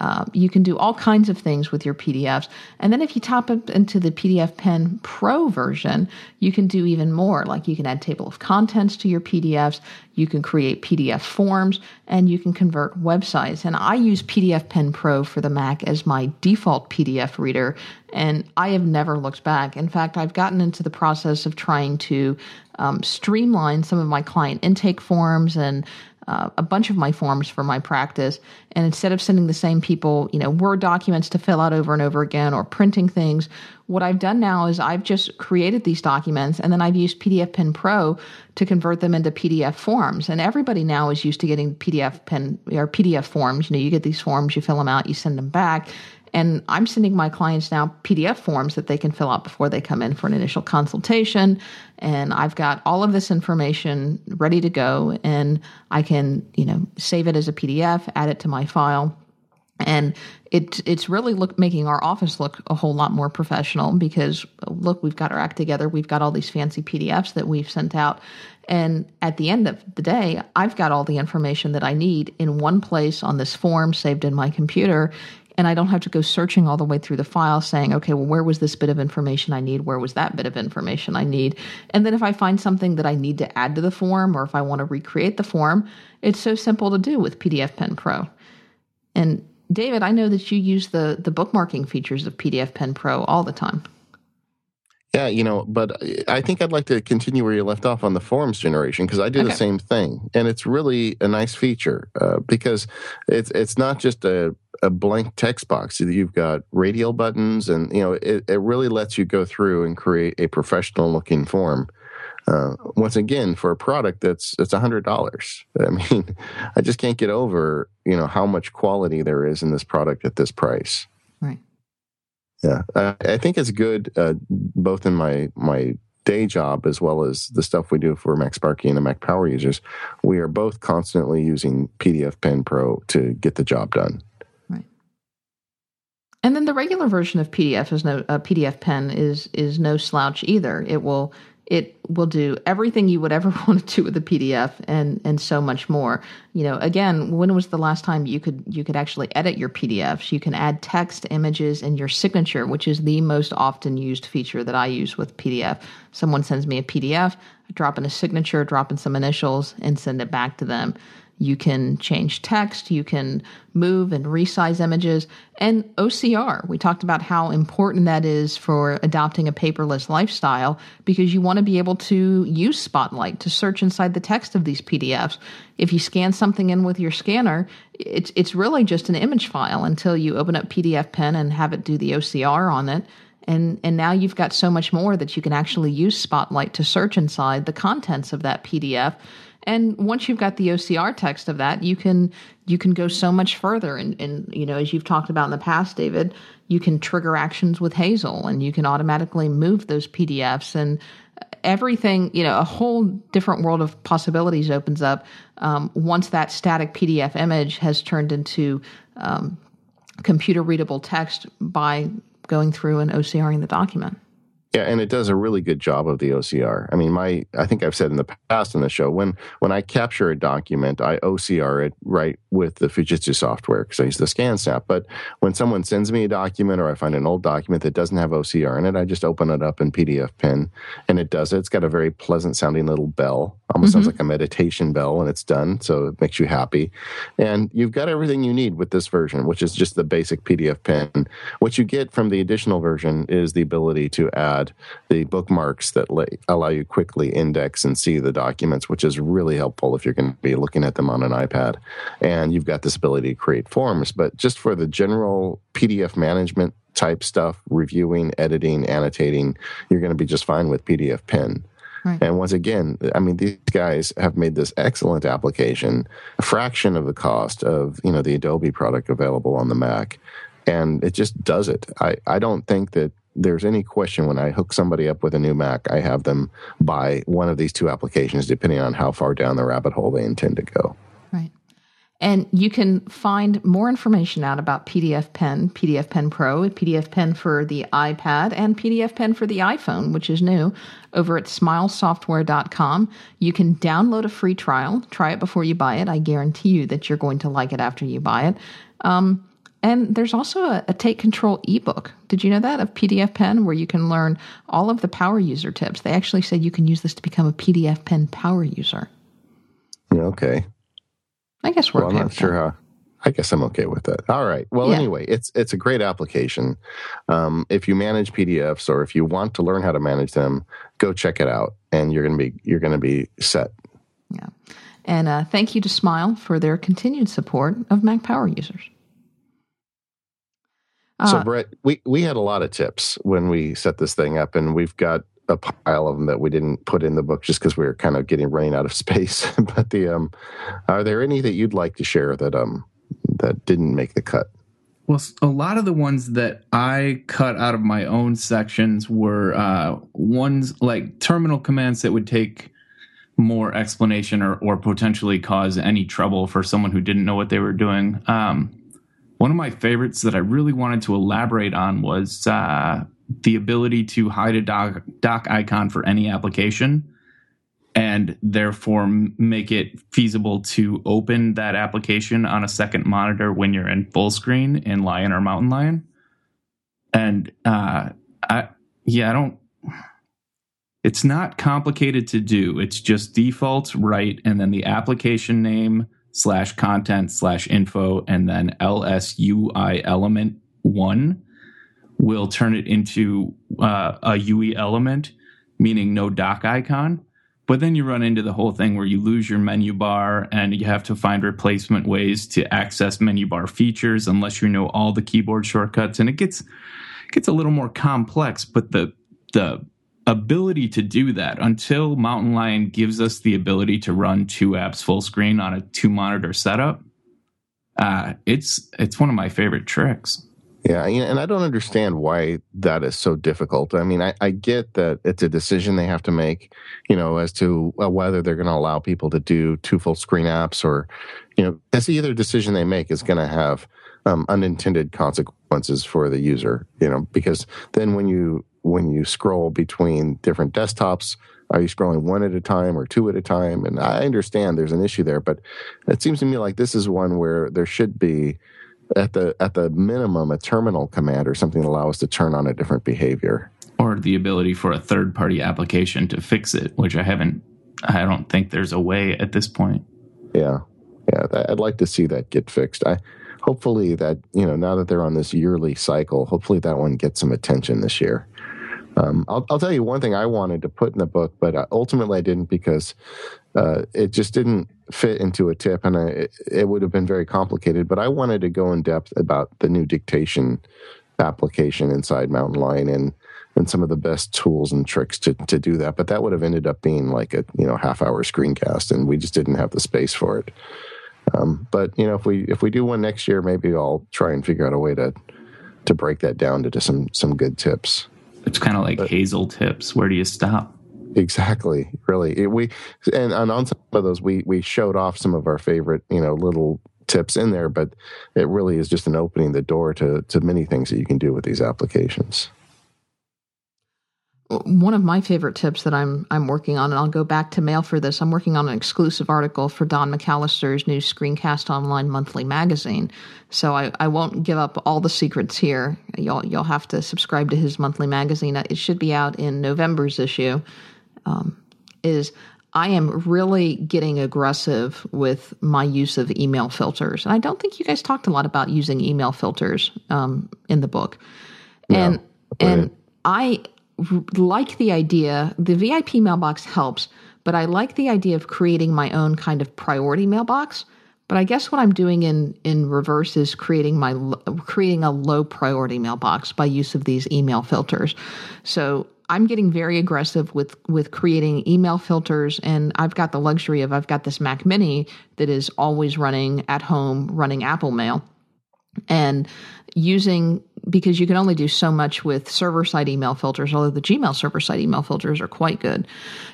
uh, you can do all kinds of things with your PDFs. And then if you top into the PDF Pen Pro version, you can do even more. Like you can add table of contents to your PDFs, you can create PDF forms, and you can convert websites. And I use PDF Pen Pro for the Mac as my default PDF reader, and I have never looked back. In fact, I've gotten into the process of trying to um, streamline some of my client intake forms and uh, a bunch of my forms for my practice. And instead of sending the same people, you know, Word documents to fill out over and over again or printing things, what I've done now is I've just created these documents and then I've used PDF Pen Pro to convert them into PDF forms. And everybody now is used to getting PDF Pen or PDF forms. You know, you get these forms, you fill them out, you send them back. And I'm sending my clients now PDF forms that they can fill out before they come in for an initial consultation. And I've got all of this information ready to go and I can, you know, save it as a PDF, add it to my file. And it, it's really look, making our office look a whole lot more professional because look, we've got our act together. We've got all these fancy PDFs that we've sent out. And at the end of the day, I've got all the information that I need in one place on this form saved in my computer and I don't have to go searching all the way through the file saying, okay, well, where was this bit of information I need? Where was that bit of information I need? And then if I find something that I need to add to the form or if I want to recreate the form, it's so simple to do with PDF Pen Pro. And David, I know that you use the the bookmarking features of PDF Pen Pro all the time. Yeah, you know, but I think I'd like to continue where you left off on the forms generation because I do okay. the same thing, and it's really a nice feature uh, because it's it's not just a, a blank text box. You've got radial buttons, and you know, it, it really lets you go through and create a professional looking form. Uh, once again, for a product that's it's a hundred dollars. I mean, I just can't get over you know how much quality there is in this product at this price. Right. Yeah, I think it's good uh, both in my my day job as well as the stuff we do for MacSparky and the Mac Power users. We are both constantly using PDF Pen Pro to get the job done. Right. And then the regular version of PDF is no uh, PDF Pen is is no slouch either. It will it will do everything you would ever want to do with a PDF and and so much more. You know, again, when was the last time you could you could actually edit your PDFs? You can add text, images, and your signature, which is the most often used feature that I use with PDF. Someone sends me a PDF, I drop in a signature, drop in some initials, and send it back to them. You can change text, you can move and resize images, and OCR. We talked about how important that is for adopting a paperless lifestyle because you want to be able to use Spotlight to search inside the text of these PDFs. If you scan something in with your scanner, it's it's really just an image file until you open up PDF Pen and have it do the OCR on it. And and now you've got so much more that you can actually use Spotlight to search inside the contents of that PDF and once you've got the OCR text of that, you can you can go so much further. And, and you know, as you've talked about in the past, David, you can trigger actions with Hazel, and you can automatically move those PDFs and everything. You know, a whole different world of possibilities opens up um, once that static PDF image has turned into um, computer readable text by going through and OCRing the document. Yeah, and it does a really good job of the OCR. I mean, my I think I've said in the past in the show when when I capture a document, I OCR it right with the Fujitsu software because I use the ScanSnap. But when someone sends me a document or I find an old document that doesn't have OCR in it, I just open it up in PDF Pen and it does it. It's got a very pleasant sounding little bell, almost mm-hmm. sounds like a meditation bell when it's done, so it makes you happy. And you've got everything you need with this version, which is just the basic PDF Pen. What you get from the additional version is the ability to add add the bookmarks that allow you quickly index and see the documents, which is really helpful if you're going to be looking at them on an iPad. And you've got this ability to create forms, but just for the general PDF management type stuff, reviewing, editing, annotating, you're going to be just fine with PDF Pen. Right. And once again, I mean, these guys have made this excellent application, a fraction of the cost of you know the Adobe product available on the Mac, and it just does it. I, I don't think that there's any question when I hook somebody up with a new Mac, I have them buy one of these two applications, depending on how far down the rabbit hole they intend to go. Right. And you can find more information out about PDF Pen, PDF Pen Pro, PDF Pen for the iPad, and PDF Pen for the iPhone, which is new, over at smilesoftware.com. You can download a free trial, try it before you buy it. I guarantee you that you're going to like it after you buy it. Um, and there's also a, a, Take Control ebook. Did you know that of PDF Pen, where you can learn all of the power user tips? They actually said you can use this to become a PDF Pen power user. Okay. I guess we're well, okay I'm not sure that. how. I guess I'm okay with that. All right. Well, Yeah. anyway, it's it's a great application. Um, if you manage PDFs or if you want to learn how to manage them, go check it out, and you're gonna be you're gonna be set. Yeah. And uh, thank you to Smile for their continued support of Mac Power users. So, Uh, Brett, we we had a lot of tips when we set this thing up, and we've got a pile of them that we didn't put in the book just because we were kind of getting running out of space. but the um, are there any that you'd like to share that um that didn't make the cut? Well, a lot of the ones that I cut out of my own sections were uh, ones like terminal commands that would take more explanation or, or potentially cause any trouble for someone who didn't know what they were doing. Um, one of my favorites that I really wanted to elaborate on was uh, the ability to hide a dock, dock icon for any application and therefore make it feasible to open that application on a second monitor when you're in full screen in Lion or Mountain Lion. And uh, I, yeah, I don't. It's not complicated to do. It's just default write, and then the application name slash content slash info, and then LSUI element one will turn it into uh, a UE element, meaning no dock icon. But then you run into the whole thing where you lose your menu bar and you have to find replacement ways to access menu bar features unless you know all the keyboard shortcuts. And it gets gets a little more complex, but the the ability to do that until Mountain Lion gives us the ability to run two apps full screen on a two monitor setup, uh, it's it's one of my favorite tricks. Yeah, and I don't understand why that is so difficult. I mean, I, I get that it's a decision they have to make, you know, as to whether they're going to allow people to do two full screen apps or, you know, that's either decision they make is going to have um, unintended consequences for the user, you know, because then when you when you scroll between different desktops, are you scrolling one at a time or two at a time? And I understand there's an issue there, but it seems to me like this is one where there should be at the at the minimum a terminal command or something to allow us to turn on a different behavior. Or the ability for a third party application to fix it, which I haven't I don't think there's a way at this point. Yeah, yeah. I'd like to see that get fixed. I hopefully that you know now that they're on this yearly cycle, hopefully that one gets some attention this year. Um, I'll, I'll tell you one thing I wanted to put in the book, but uh, ultimately I didn't because uh, it just didn't fit into a tip, and I, it, it would have been very complicated. But I wanted to go in depth about the new dictation application inside Mountain Lion and and some of the best tools and tricks to to do that. But that would have ended up being like a you know half hour screencast, and we just didn't have the space for it. Um, but you know, if we if we do one next year, maybe I'll try and figure out a way to to break that down into some some good tips. It's kind of like Hazel tips. Where do you stop? Exactly. Really, it, we and, and on some of those, we we showed off some of our favorite, you know, little tips in there, but it really is just an opening the door to to many things that you can do with these applications. One of my favorite tips that I'm I'm working on, and I'll go back to mail for this. I'm working on an exclusive article for Don McAllister's new Screencast Online monthly magazine. So I, I won't give up all the secrets here. You'll you'll have to subscribe to his monthly magazine. It should be out in November's issue. Um, is I am really getting aggressive with my use of email filters, and I don't think you guys talked a lot about using email filters um, in the book. And and I like the idea. The VIP mailbox helps, but I like the idea of creating my own kind of priority mailbox. But I guess what I'm doing in in reverse is creating my creating a low priority mailbox by use of these email filters. So I'm getting very aggressive with with creating email filters, and I've got the luxury of I've got this Mac Mini that is always running at home, running Apple Mail. and using because you can only do so much with server side email filters, although the Gmail server side email filters are quite good.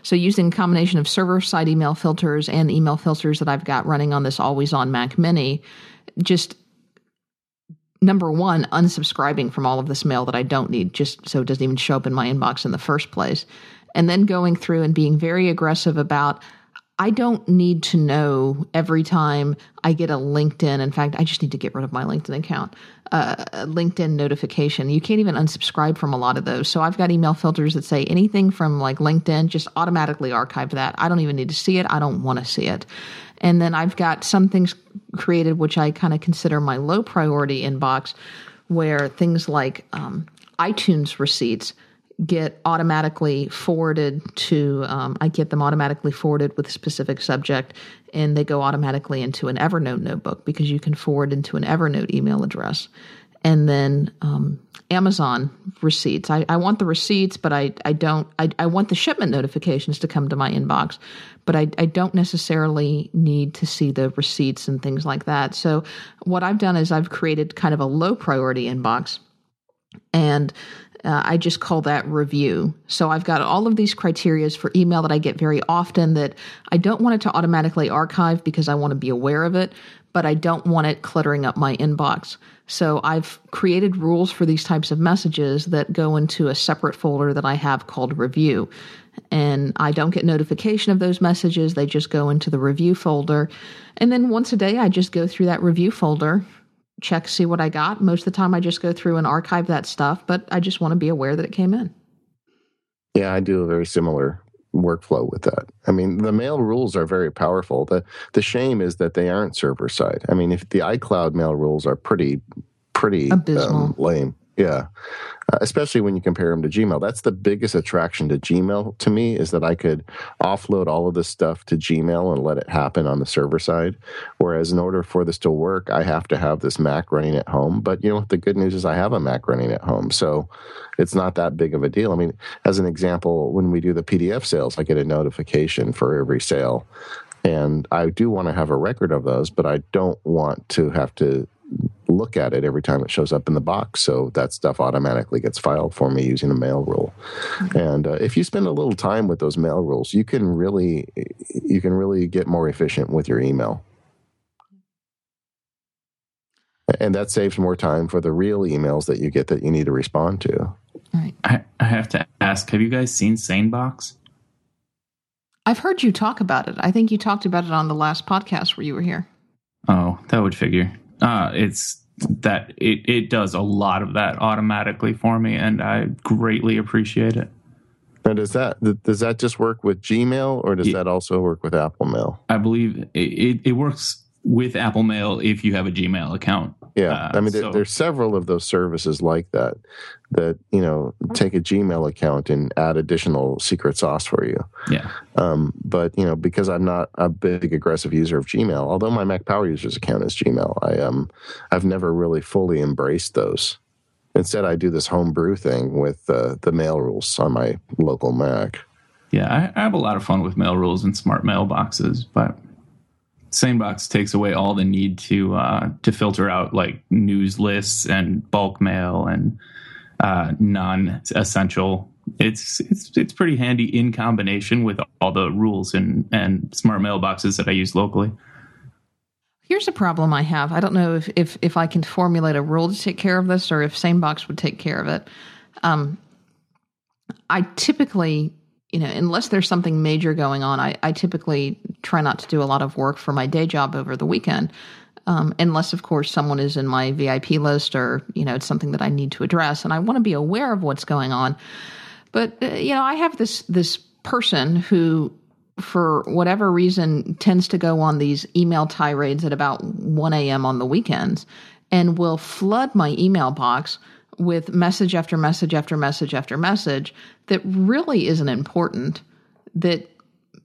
So using a combination of server side email filters and email filters that I've got running on this always on Mac Mini, just number one, unsubscribing from all of this mail that I don't need, just so it doesn't even show up in my inbox in the first place. And then going through and being very aggressive about I don't need to know every time I get a LinkedIn. In fact, I just need to get rid of my LinkedIn account, uh, LinkedIn notification. You can't even unsubscribe from a lot of those. So I've got email filters that say anything from like LinkedIn, just automatically archive that. I don't even need to see it. I don't want to see it. And then I've got some things created, which I kind of consider my low priority inbox, where things like um, iTunes receipts get automatically forwarded to um, i get them automatically forwarded with a specific subject and they go automatically into an evernote notebook because you can forward into an evernote email address. And then um, amazon receipts. I, I, want the receipts but i, I don't I, I want the shipment notifications to come to my inbox but I, I don't necessarily need to see the receipts and things like that. So what i've done is i've created kind of a low priority inbox and uh, I just call that review. So I've got all of these criterias for email that I get very often that I don't want it to automatically archive because I want to be aware of it, but I don't want it cluttering up my inbox. So I've created rules for these types of messages that go into a separate folder that I have called review. And I don't get notification of those messages. They just go into the review folder. And then once a day, I just go through that review folder check, see what I got. Most of the time, I just go through and archive that stuff, but I just want to be aware that it came in. Yeah, I do a very similar workflow with that. I mean, the mail rules are very powerful. The the shame is that they aren't server side. I mean, if the iCloud mail rules are pretty pretty um, lame. Yeah. Uh, especially when you compare them to Gmail. That's the biggest attraction to Gmail to me is that I could offload all of this stuff to Gmail and let it happen on the server side. Whereas in order for this to work, I have to have this Mac running at home. But you know, the good news is I have a Mac running at home. So it's not that big of a deal. I mean, as an example, when we do the PDF sales, I get a notification for every sale. And I do want to have a record of those, but I don't want to have to look at it every time it shows up in the box. So that stuff automatically gets filed for me using a mail rule. Mm-hmm. And uh, if you spend a little time with those mail rules, you can really you can really get more efficient with your email. And that saves more time for the real emails that you get that you need to respond to. Right. I, I have to ask, have you guys seen SaneBox? I've heard you talk about it. I think you talked about it on the last podcast where you were here. Oh, that would figure. Uh, it's that it, it does a lot of that automatically for me, and I greatly appreciate it. And does that does that just work with Gmail, or does that also work with Apple Mail? I believe it, it, it works with Apple Mail if you have a Gmail account. Yeah, uh, I mean, so. there's several of those services like that that you know take a Gmail account and add additional secret sauce for you. Yeah. Um, but you know, because I'm not a big aggressive user of Gmail, although my Mac Power Users account is Gmail, I um, I've never really fully embraced those. Instead, I do this homebrew thing with uh, the mail rules on my local Mac. Yeah, I, I have a lot of fun with mail rules and smart mailboxes, but SaneBox takes away all the need to uh, to filter out like news lists and bulk mail and uh, non-essential. It's it's it's pretty handy in combination with all the rules and and smart mailboxes that I use locally. Here's a problem I have. I don't know if if if I can formulate a rule to take care of this, or if SaneBox would take care of it. Um, I typically you know, unless there's something major going on, I, I typically try not to do a lot of work for my day job over the weekend. Um, unless, of course, someone is in my VIP list or, you know, it's something that I need to address and I want to be aware of what's going on. But, uh, you know, I have this, this person who, for whatever reason, tends to go on these email tirades at about 1 a.m. on the weekends and will flood my email box with message after message after message after message that really isn't important, that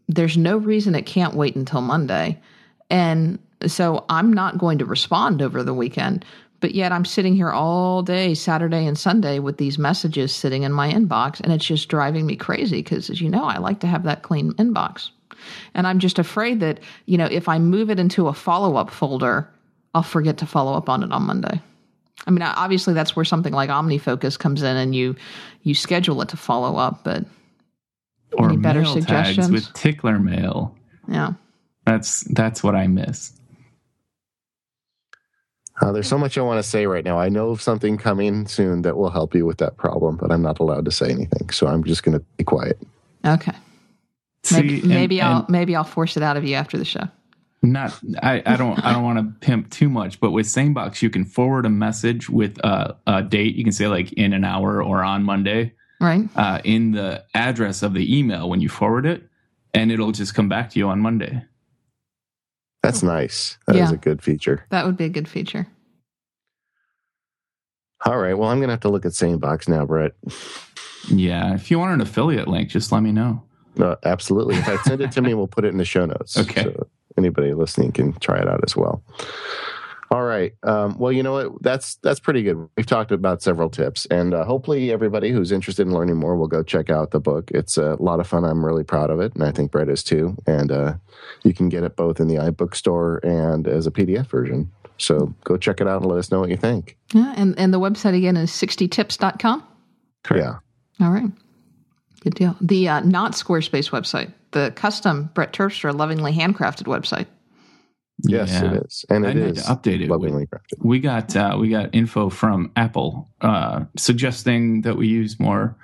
there's no reason it can't wait until Monday. And so I'm not going to respond over the weekend. But yet I'm sitting here all day, Saturday and Sunday, with these messages sitting in my inbox. And it's just driving me crazy because, as you know, I like to have that clean inbox. And I'm just afraid that, you know, if I move it into a follow up folder, I'll forget to follow up on it on Monday. I mean, obviously that's where something like OmniFocus comes in, and you you schedule it to follow up. But Or Any better MailTags suggestions? with tickler mail. yeah, That's that's what I miss. Uh, there's so much I want to say right now. I know of something coming soon that will help you with that problem, but I'm not allowed to say anything. So I'm just going to be quiet. okay. Maybe, See, and- maybe I'll and maybe I'll force it out of you after the show. Not I, I don't I don't want to pimp too much, but with SaneBox you can forward a message with a, a date. You can say like in an hour or on Monday Right? uh, in the address of the email when you forward it, and it'll just come back to you on Monday. That's nice. That is Yeah. a good feature. That would be a good feature. All right. Well, I'm going to have to look at SaneBox now, Brett. Yeah, if you want an affiliate link, just let me know. No, absolutely. In fact, send it to me. We'll put it in the show notes. Okay. So anybody listening can try it out as well. All right. Um, well, you know what? That's that's pretty good. We've talked about several tips, and uh, hopefully, everybody who's interested in learning more will go check out the book. It's a lot of fun. I'm really proud of it, and I think Brett is too. And uh, you can get it both in the iBook store and as a PDF version. So go check it out and let us know what you think. Yeah, and and the website again is 60tips.com. Yeah. All right. Good deal. The uh, not Squarespace website, the custom Brett Terpstra lovingly handcrafted website. Yes, Yeah. it is, and I it need is to update it. lovingly crafted. We got uh, we got info from Apple uh, suggesting that we use more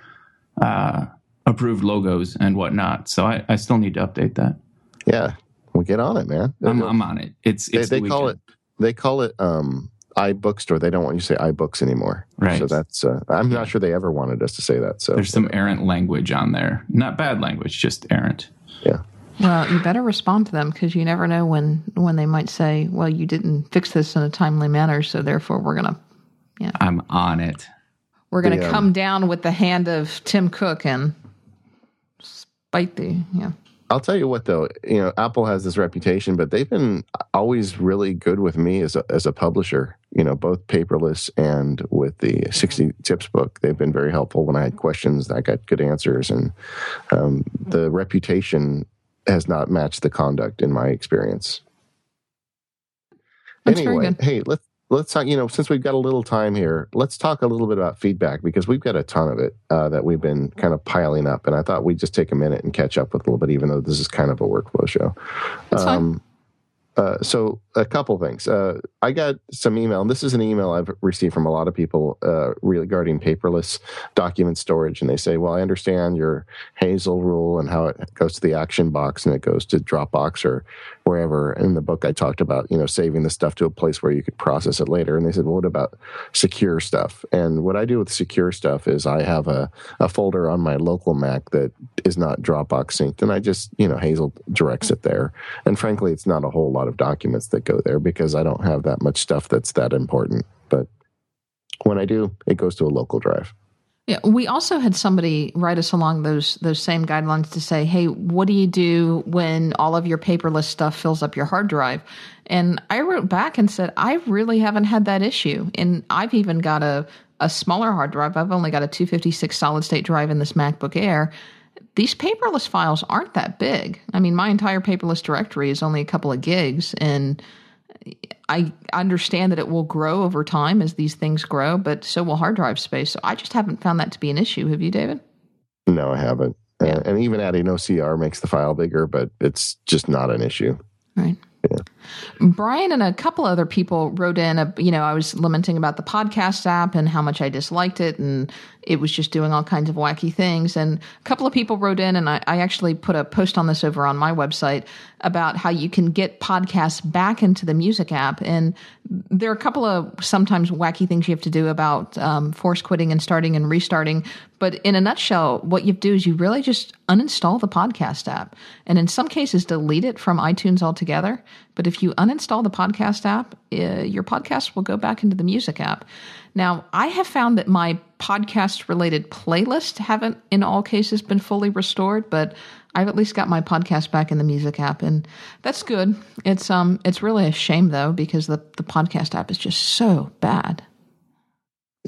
uh, approved logos and whatnot. So I, I still need to update that. Yeah, well, get on it, man. I'm, I'm on it. It's they, it's they the call it they call it um iBookstore. They don't want you to say iBooks anymore. Right. So that's uh, I'm not sure they ever wanted us to say that. So There's some errant language on there. Not bad language, just errant. yeah. Well, you better respond to them because you never know when when they might say, "Well, you didn't fix this in a timely manner, so therefore we're gonna yeah. I'm on it. we're gonna The, um, come down with the hand of Tim Cook and spite the yeah." I'll tell you what though, you know, Apple has this reputation, but they've been always really good with me as a, as a publisher. You know, both paperless and with the 60 Tips book, they've been very helpful. When I had questions, I got good answers, and um, the reputation has not matched the conduct in my experience. That's anyway, hey, let's let's talk. You know, since we've got a little time here, let's talk a little bit about feedback because we've got a ton of it uh, that we've been kind of piling up, and I thought we'd just take a minute and catch up with a little bit, even though this is kind of a workflow show. That's fine. uh, so a couple things. Uh, I got some email. And this is an email I've received from a lot of people uh, regarding paperless document storage, and they say, "Well, I understand your Hazel rule and how it goes to the action box and it goes to Dropbox or wherever." In the book, I talked about you know saving the stuff to a place where you could process it later, and they said, "Well, what about secure stuff?" And what I do with secure stuff is I have a, a folder on my local Mac that is not Dropbox synced, and I just you know Hazel directs it there. And frankly, it's not a whole lot of documents that go there because I don't have that much stuff that's that important. But when I do, it goes to a local drive. Yeah, we also had somebody write us along those those same guidelines to say, "Hey, what do you do when all of your paperless stuff fills up your hard drive?" And I wrote back and said, "I really haven't had that issue, and I've even got a a smaller hard drive. I've only got a 256 solid state drive in this MacBook Air." These paperless files aren't that big. I mean, my entire paperless directory is only a couple of gigs, and I understand that it will grow over time as these things grow, but so will hard drive space. So I just haven't found that to be an issue. Have you, David? No, I haven't. Yeah. Uh, and even adding OCR makes the file bigger, but it's just not an issue. Right. Yeah. Brian and a couple other people wrote in, a, you know, I was lamenting about the podcast app and how much I disliked it, and it was just doing all kinds of wacky things. And a couple of people wrote in, and I, I actually put a post on this over on my website about how you can get podcasts back into the music app. And there are a couple of sometimes wacky things you have to do about um, force quitting and starting and restarting. But in a nutshell, what you do is you really just uninstall the podcast app, and in some cases, delete it from iTunes altogether. But if you uninstall the podcast app, uh, your podcast will go back into the music app. Now, I have found that my podcast related playlist haven't in all cases been fully restored, but I've at least got my podcast back in the music app and that's good. It's um it's really a shame though because the the podcast app is just so bad.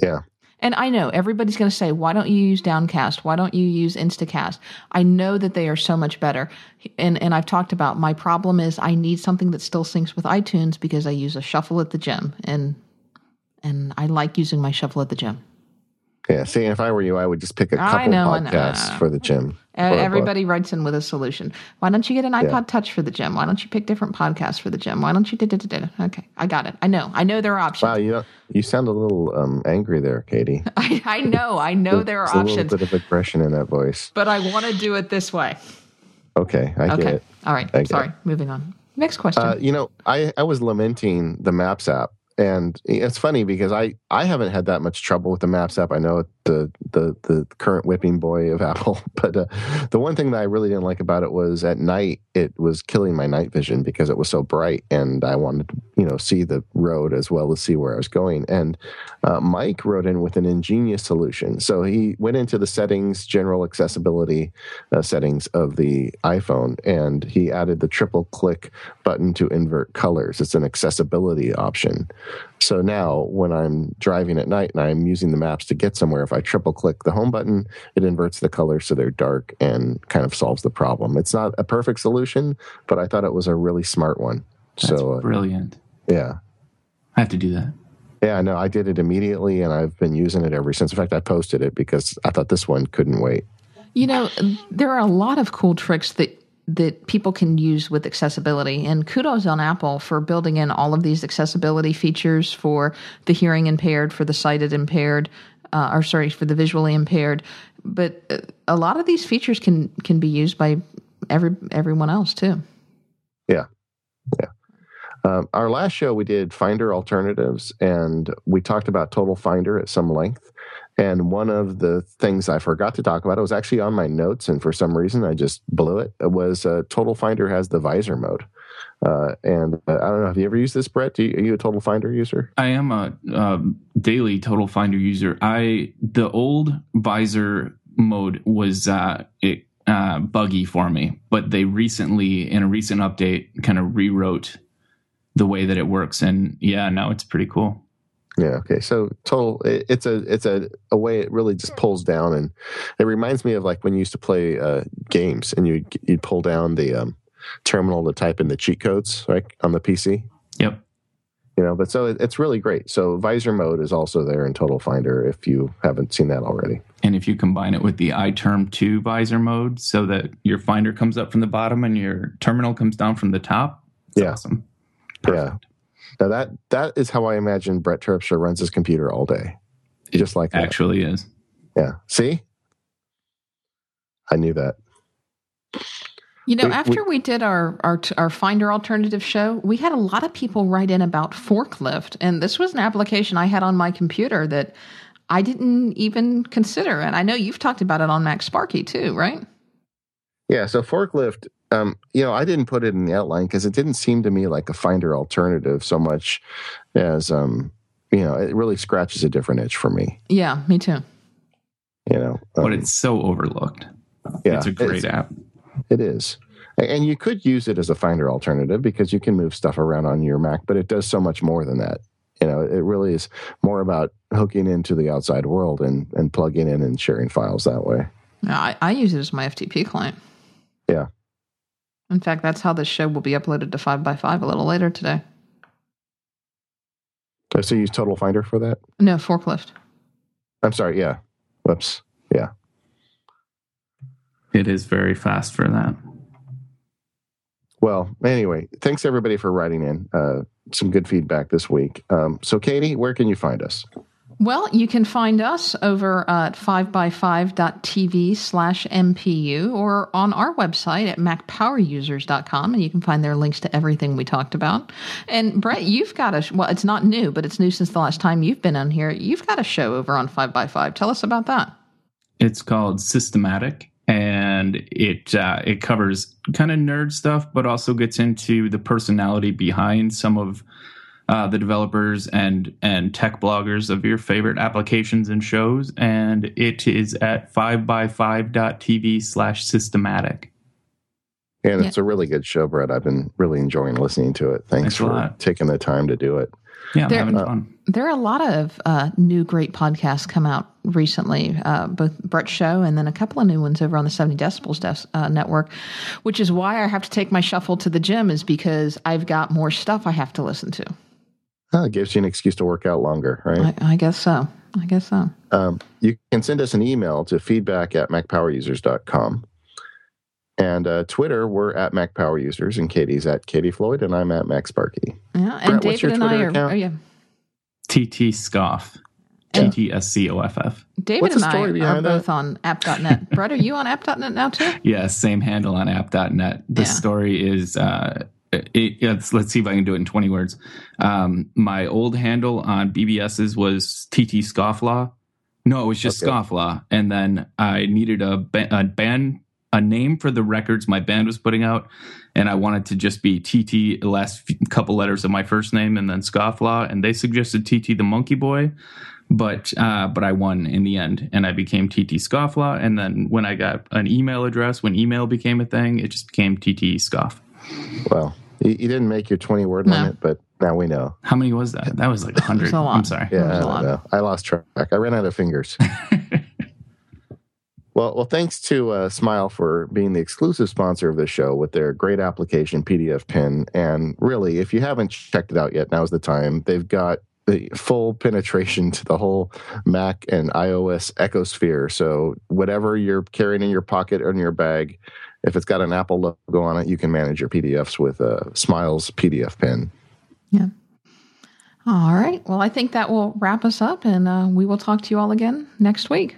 Yeah. And I know everybody's going to say, why don't you use Downcast? Why don't you use Instacast? I know that they are so much better. And, and I've talked about my problem is I need something that still syncs with iTunes because I use a shuffle at the gym and, and I like using my shuffle at the gym. Yeah, see, if I were you, I would just pick a couple know, podcasts know. for the gym. Or a book. Everybody writes in with a solution. Why don't you get an iPod Touch for the gym? Why don't you pick different podcasts for the gym? Why don't you? Da, da, da, da. Okay, I got it. I know. I know there are options. Wow, you know, you sound a little um, angry there, Katie. I, I know. I know there are options. a little bit of aggression in that voice. but I want to do it this way. Okay, I get it. All right. Sorry. it. Moving on. Next question. Uh, you know, I, I was lamenting the Maps app, and it's funny because I, I haven't had that much trouble with the Maps app. I know the the the current whipping boy of Apple, but uh, the one thing that I really didn't like about it was at night it was killing my night vision because it was so bright, and I wanted to you know see the road as well as see where I was going. And uh, Mike wrote in with an ingenious solution. So he went into the settings, general accessibility uh, settings of the iPhone, and he added the triple click button to invert colors. It's an accessibility option. So now when I'm driving at night and I'm using the maps to get somewhere, if I triple click the home button, it inverts the colors so they're dark and kind of solves the problem. It's not a perfect solution, but I thought it was a really smart one. That's so uh, brilliant. yeah. I have to do that. Yeah, no, I did it immediately and I've been using it ever since. In fact, I posted it because I thought this one couldn't wait. You know, there are a lot of cool tricks that that people can use with accessibility and kudos on Apple for building in all of these accessibility features for the hearing impaired, for the sighted impaired, uh, or sorry, for the visually impaired. But uh, a lot of these features can can be used by every everyone else too. Yeah. Yeah. Um, our last show, we did Finder alternatives, and we talked about Total Finder at some length. And one of the things I forgot to talk about, it was actually on my notes, and for some reason I just blew it. It was uh, Total Finder has the visor mode. Uh, and uh, I don't know, have you ever used this, Brett? You, are you a Total Finder user? I am a um, daily Total Finder user. I the old visor mode was uh, it uh, buggy for me, but they recently, in a recent update, kind of rewrote the way that it works, and yeah, now it's pretty cool. Yeah. Okay. So total, it, it's a it's a, a way it really just pulls down, and it reminds me of like when you used to play uh, games, and you you'd pull down the um, terminal to type in the cheat codes, right, on the PC. Yep. You know, but so it, it's really great. So visor mode is also there in Total Finder if you haven't seen that already. And if you combine it with the iTerm 2 visor mode so that your finder comes up from the bottom and your terminal comes down from the top, it's Yeah. awesome. Yeah. Now that that is how I imagine Brett Terpstra runs his computer all day, just like that. Actually is. Yeah. See, I knew that. You know, We- after we, did our, our our Finder alternative show, we had a lot of people write in about forklift, and this was an application I had on my computer that I didn't even consider. And I know you've talked about it on MacSparky too, right? Yeah. So forklift. Um, you know, I didn't put it in the outline because it didn't seem to me like a Finder alternative so much as um, you know, it really scratches a different itch for me. Yeah, me too. You know, But Um, it's so overlooked. yeah, it's a great app. It is. And you could use it as a Finder alternative because you can move stuff around on your Mac, but it does so much more than that. You know, it really is more about hooking into the outside world and, and plugging in and sharing files that way. I, I use it as my FTP client. Yeah. In fact, that's how this show will be uploaded to 5x5 a little later today. Uh, So you use Total Finder for that? No, forklift. I'm sorry. Yeah. Whoops. Yeah. It is very fast for that. Well, anyway, thanks everybody for writing in. Uh, some good feedback this week. Um, so, Katie, where can you find us? Well, you can find us over at 5by5.tv slash MPU or on our website at macpowerusers.com, and you can find there links to everything we talked about. And Brett, you've got a, well, it's not new, but it's new since the last time you've been on here. You've got a show over on 5by5. Tell us about that. It's called Systematic, and it uh, it covers kind of nerd stuff, but also gets into the personality behind some of uh, the developers and and tech bloggers of your favorite applications and shows. And it is at five by five TV slash systematic. And Yeah. it's a really good show, Brett. I've been really enjoying listening to it. Thanks Thanks for lot. taking the time to do it. Yeah, I'm There- having uh, fun. There are a lot of uh, new great podcasts come out recently, uh, both Brett's show and then a couple of new ones over on the 70 Decibels des- uh, network, which is why I have to take my shuffle to the gym is because I've got more stuff I have to listen to. Huh, it gives you an excuse to work out longer, right? I, I guess so. I guess so. Um, you can send us an email to feedback at macpowerusers.com. And uh, Twitter, we're at MacPowerUsers, and Katie's at Katie Floyd, and I'm at MacSparky. Yeah, and Brett, David and I Twitter are. account? Oh, yeah. TT Scoff. And- T T S C O F F. David What's and I are behind that? both on app.net. Brett, are you on app.net now too? Yeah, same handle on app.net. The Yeah. story is uh it, it's, let's see if I can do it in 20 words. Um, my old handle on BBS's was TT Scofflaw. No, it was just Okay. Scofflaw. And then I needed a, ba- a band, a name for the records my band was putting out. And I wanted to just be TT, the last few- couple letters of my first name, and then Scofflaw. And they suggested TT the Monkey Boy. But uh, but I won in the end, and I became TT Scofflaw. And then when I got an email address, when email became a thing, it just became TT Scoff. Well, you, you didn't make your 20 word No. limit, but now we know. How many was that? That was like a hundred. a lot. I'm sorry. Yeah, There's I a don't lot. know. I lost track. I ran out of fingers. well, well, thanks to uh, Smile for being the exclusive sponsor of the show with their great application PDFpen. And really, if you haven't checked it out yet, now's the time. They've got the full penetration to the whole Mac and iOS ecosphere. So whatever you're carrying in your pocket or in your bag, if it's got an Apple logo on it, you can manage your PDFs with uh, Smile's PDFpen. Yeah. All right. Well, I think that will wrap us up, and uh, we will talk to you all again next week.